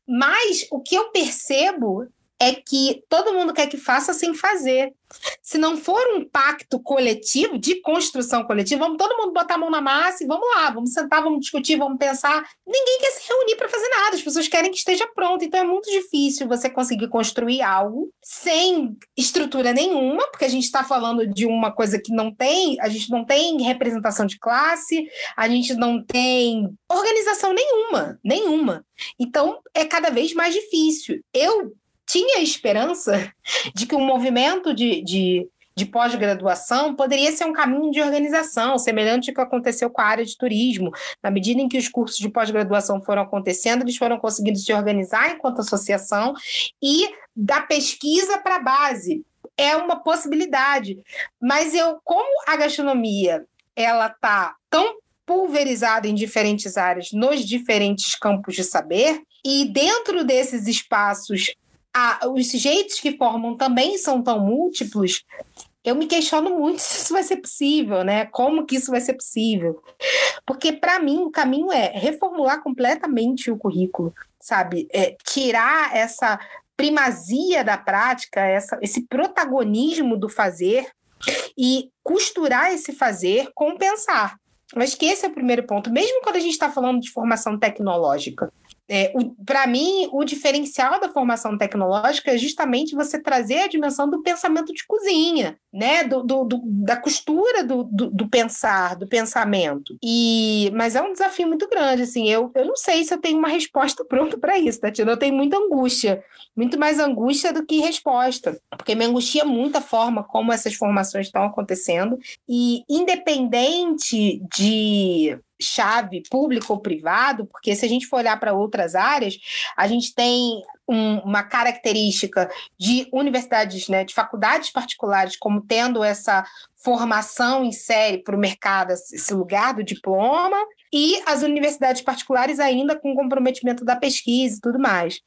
Mas o que eu percebo é que todo mundo quer que faça sem fazer. Se não for um pacto coletivo, de construção coletiva, vamos todo mundo botar a mão na massa e vamos lá, vamos sentar, vamos discutir, vamos pensar. Ninguém quer se reunir para fazer nada, as pessoas querem que esteja pronto. Então é muito difícil você conseguir construir algo sem estrutura nenhuma, porque a gente está falando de uma coisa que não tem, a gente não tem representação de classe, a gente não tem organização nenhuma, nenhuma. Então é cada vez mais difícil. Eu tinha esperança de que um movimento de, de, de pós-graduação poderia ser um caminho de organização, semelhante ao que aconteceu com a área de turismo. Na medida em que os cursos de pós-graduação foram acontecendo, eles foram conseguindo se organizar enquanto associação e da pesquisa para a base. É uma possibilidade. Mas eu, como a gastronomia ela está tão pulverizada em diferentes áreas, nos diferentes campos de saber, e dentro desses espaços a, os jeitos que formam também são tão múltiplos, eu me questiono muito se isso vai ser possível, né? Como que isso vai ser possível? Porque para mim o caminho é reformular completamente o currículo, sabe? É, tirar essa primazia da prática, essa, esse protagonismo do fazer e costurar esse fazer com pensar. Acho que esse é o primeiro ponto, mesmo quando a gente está falando de formação tecnológica. É, Para mim, o diferencial da formação tecnológica é justamente você trazer a dimensão do pensamento de cozinha, né? do, do, do da costura do, do, do, pensar, do pensamento. E Mas é um desafio muito grande. Assim, eu, eu não sei se eu tenho uma resposta pronta para isso, Tatiana. Eu tenho muita angústia, muito mais angústia do que resposta, porque me angustia muito a forma como essas formações estão acontecendo. E independente de chave público ou privado, porque se a gente for olhar para outras áreas, a gente tem um, uma característica de universidades, né, de faculdades particulares, como tendo essa formação em série para o mercado, esse lugar do diploma, e as universidades particulares ainda com comprometimento da pesquisa e tudo mais.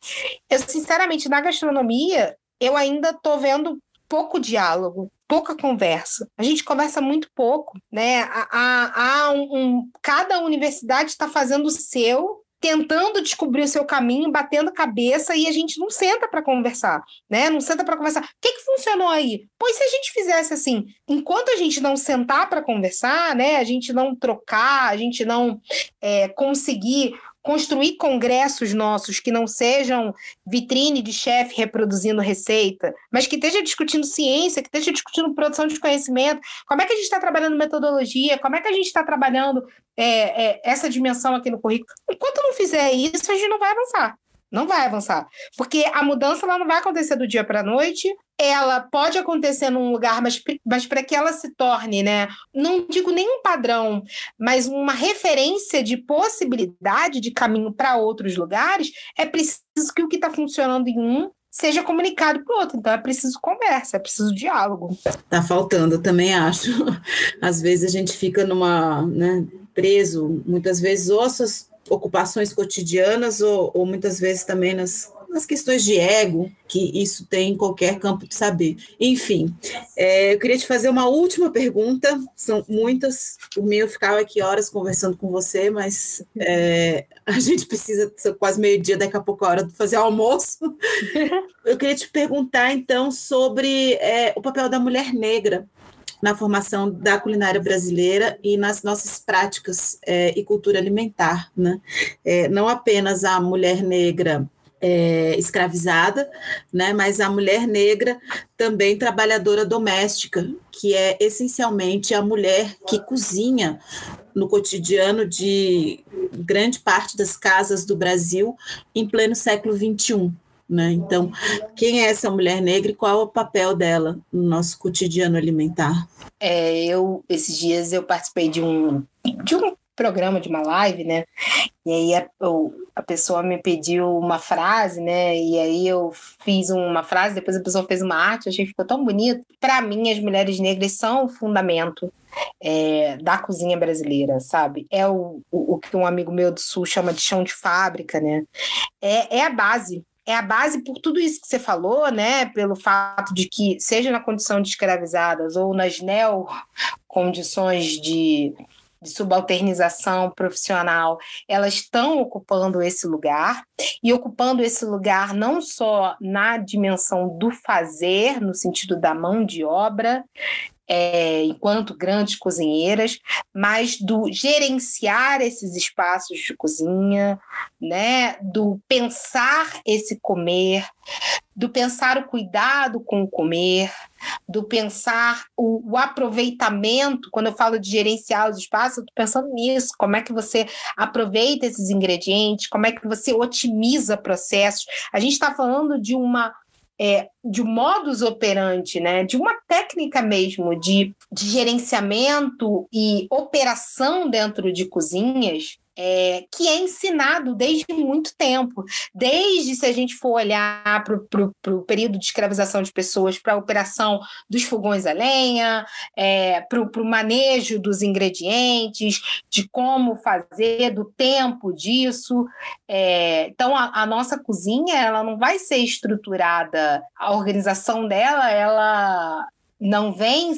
Eu, sinceramente, na gastronomia, eu ainda estou vendo pouco diálogo, pouca conversa. A gente conversa muito pouco, né? Há, há um, um, cada universidade está fazendo o seu tentando descobrir o seu caminho, batendo cabeça e a gente não senta para conversar, né? Não senta para conversar. O que, que funcionou aí? Pois se a gente fizesse assim, enquanto a gente não sentar para conversar, né? A gente não trocar, a gente não é, conseguir construir congressos nossos que não sejam vitrine de chefe reproduzindo receita, mas que esteja discutindo ciência, que esteja discutindo produção de conhecimento, como é que a gente está trabalhando metodologia, como é que a gente está trabalhando é, é, essa dimensão aqui no currículo. Enquanto não fizer isso, a gente não vai avançar. Não vai avançar. Porque a mudança ela não vai acontecer do dia para a noite. Ela pode acontecer num lugar, mas, mas para que ela se torne, né? Não digo nenhum padrão, mas uma referência de possibilidade de caminho para outros lugares, é preciso que o que está funcionando em um seja comunicado para o outro. Então é preciso conversa, é preciso diálogo. Tá faltando, também acho. Às vezes a gente fica numa, né, preso, muitas vezes, ou ocupações cotidianas ou, ou muitas vezes também nas, nas questões de ego que isso tem em qualquer campo de saber. Enfim, é, eu queria te fazer uma última pergunta, são muitas, por mim eu ficava aqui horas conversando com você, mas é, a gente precisa, quase meio-dia, daqui a pouco a hora de fazer almoço. eu queria te perguntar, então, sobre é, o papel da mulher negra na formação da culinária brasileira e nas nossas práticas é, e cultura alimentar. Né? É, não apenas a mulher negra é, escravizada, né, mas a mulher negra também trabalhadora doméstica, que é essencialmente a mulher que cozinha no cotidiano de grande parte das casas do Brasil em pleno século XXI. Né? Então, quem é essa mulher negra e qual é o papel dela no nosso cotidiano alimentar? É, eu esses dias eu participei de um de um programa, de uma live, né? E aí a, a pessoa me pediu uma frase, né? E aí eu fiz uma frase, depois a pessoa fez uma arte, achei que ficou tão bonito. Para mim, as mulheres negras são o fundamento é, da cozinha brasileira, sabe? É o, o, o, que um amigo meu do Sul chama de chão de fábrica, né? É, é a base é a base por tudo isso que você falou, né? Pelo fato de que, seja na condição de escravizadas ou nas neo condições de, de subalternização profissional, elas estão ocupando esse lugar e ocupando esse lugar não só na dimensão do fazer, no sentido da mão de obra, é, enquanto grandes cozinheiras, mas do gerenciar esses espaços de cozinha, né, do pensar esse comer, do pensar o cuidado com o comer, do pensar o, o aproveitamento. Quando eu falo de gerenciar os espaços, eu estou pensando nisso: como é que você aproveita esses ingredientes, como é que você otimiza processos. A gente está falando de uma é, de um modus operandi, né, de uma técnica mesmo de, de gerenciamento e operação dentro de cozinhas é, que é ensinado desde muito tempo. Desde, se a gente for olhar para o período de escravização de pessoas, para a operação dos fogões a lenha, é, para o manejo dos ingredientes, de como fazer, do tempo disso. É, então, a, a nossa cozinha ela não vai ser estruturada, a organização dela, ela não vem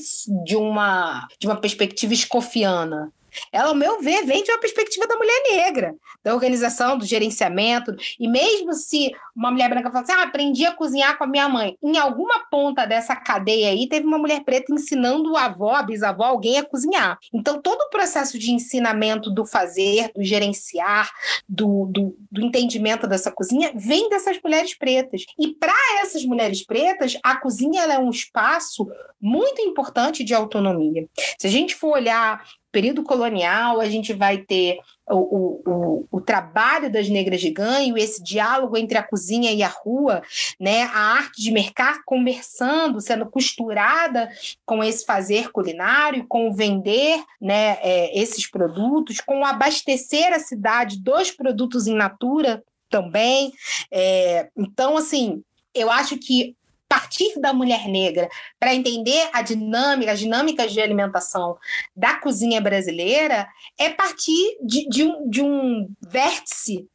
de uma, de uma perspectiva escofiana, ela, ao meu ver, vem de uma perspectiva da mulher negra, da organização, do gerenciamento. E mesmo se uma mulher branca fala assim, ah, aprendi a cozinhar com a minha mãe, em alguma ponta dessa cadeia aí teve uma mulher preta ensinando a avó, a bisavó, alguém a cozinhar. Então, todo o processo de ensinamento do fazer, do gerenciar, do, do, do entendimento dessa cozinha, vem dessas mulheres pretas. E para essas mulheres pretas, a cozinha é um espaço muito importante de autonomia. Se a gente for olhar período colonial, a gente vai ter o, o, o, trabalho das negras de ganho, esse diálogo entre a cozinha e a rua, né? a arte de mercar conversando, sendo costurada com esse fazer culinário, com vender né, é, esses produtos, com abastecer a cidade dos produtos em natura também. É, então, assim, eu acho que partir da mulher negra para entender a dinâmica, as dinâmicas de alimentação da cozinha brasileira é partir de, de, um, de um vértice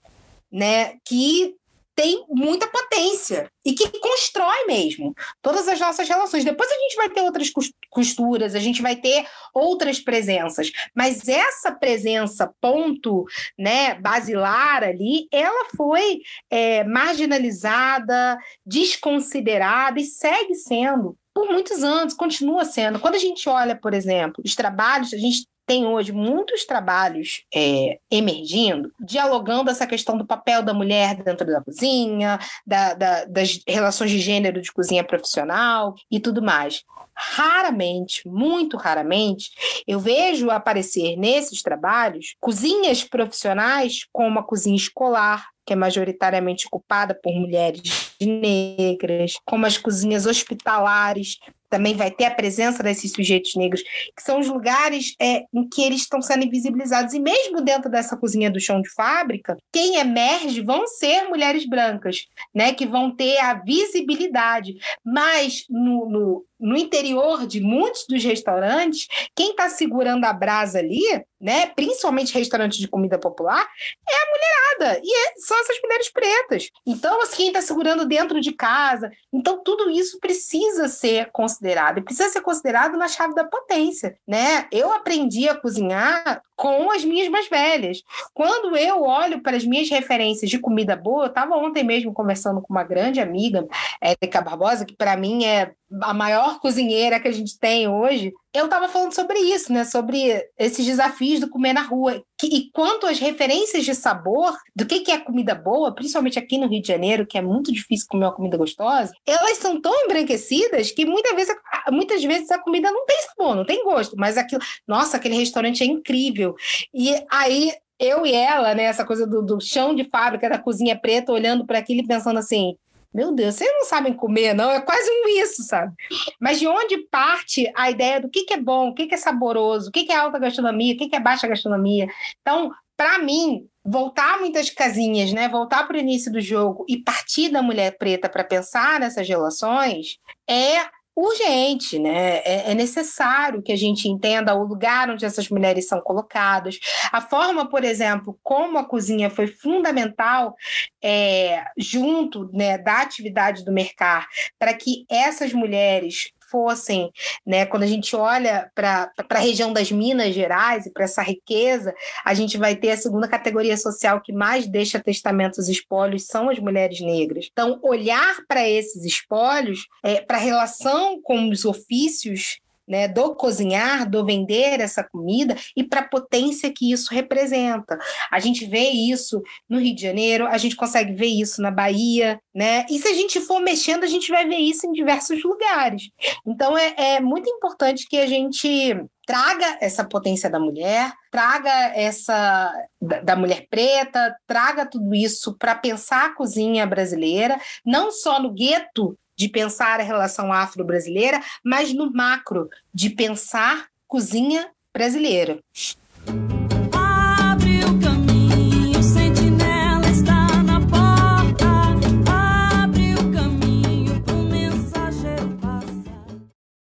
né, que tem muita potência e que constrói mesmo todas as nossas relações. Depois a gente vai ter outras costuras, a gente vai ter outras presenças, mas essa presença ponto, né, basilar ali, ela foi é, marginalizada, desconsiderada e segue sendo por muitos anos, continua sendo. Quando a gente olha, por exemplo, os trabalhos, a gente tem hoje muitos trabalhos é, emergindo, dialogando essa questão do papel da mulher dentro da cozinha, da, da, das relações de gênero de cozinha profissional e tudo mais. Raramente, muito raramente, eu vejo aparecer nesses trabalhos cozinhas profissionais como a cozinha escolar, que é majoritariamente ocupada por mulheres negras, como as cozinhas hospitalares, também vai ter a presença desses sujeitos negros, que são os lugares é, em que eles estão sendo invisibilizados. E mesmo dentro dessa cozinha do chão de fábrica, quem emerge vão ser mulheres brancas, né, que vão ter a visibilidade. Mas no, no no interior de muitos dos restaurantes, quem está segurando a brasa ali, né, principalmente restaurantes de comida popular, é a mulherada. E é, são essas mulheres pretas. Então, assim, quem está segurando dentro de casa. Então, tudo isso precisa ser considerado. E precisa ser considerado na chave da potência. Né? Eu aprendi a cozinhar com as minhas mais velhas. Quando eu olho para as minhas referências de comida boa, eu estava ontem mesmo conversando com uma grande amiga, Érica Barbosa, que para mim é a maior cozinheira que a gente tem hoje, eu estava falando sobre isso, né? Sobre esses desafios do comer na rua. Que, e quanto às referências de sabor, do que, que é comida boa, principalmente aqui no Rio de Janeiro, que é muito difícil comer uma comida gostosa, elas são tão embranquecidas que muitas vezes, muitas vezes a comida não tem sabor, não tem gosto, mas aquilo, nossa, aquele restaurante é incrível. E aí eu e ela, né, essa coisa do, do chão de fábrica da cozinha preta, olhando para aquilo e pensando assim: meu Deus, vocês não sabem comer, não? É quase um isso, sabe? Mas de onde parte a ideia do que, que é bom, o que, que é saboroso, o que, que é alta gastronomia, o que, que é baixa gastronomia? Então, para mim, voltar muitas casinhas, né? Voltar para o início do jogo e partir da mulher preta para pensar nessas relações é urgente, né? É, é, necessário que a gente entenda o lugar onde essas mulheres são colocadas, a forma, por exemplo, como a cozinha foi fundamental é, junto né, da atividade do mercado para que essas mulheres fossem, né, quando a gente olha para a região das Minas Gerais e para essa riqueza, a gente vai ter a segunda categoria social que mais deixa testamentos espólios são as mulheres negras. Então, olhar para esses espólios, é, para a relação com os ofícios né, do cozinhar, do vender essa comida e para a potência que isso representa. A gente vê isso no Rio de Janeiro, a gente consegue ver isso na Bahia, né? E se a gente for mexendo, a gente vai ver isso em diversos lugares. Então é, é muito importante que a gente traga essa potência da mulher, traga essa da, da mulher preta, traga tudo isso para pensar a cozinha brasileira, não só no gueto de pensar a relação afro-brasileira, mas no macro, de pensar cozinha brasileira.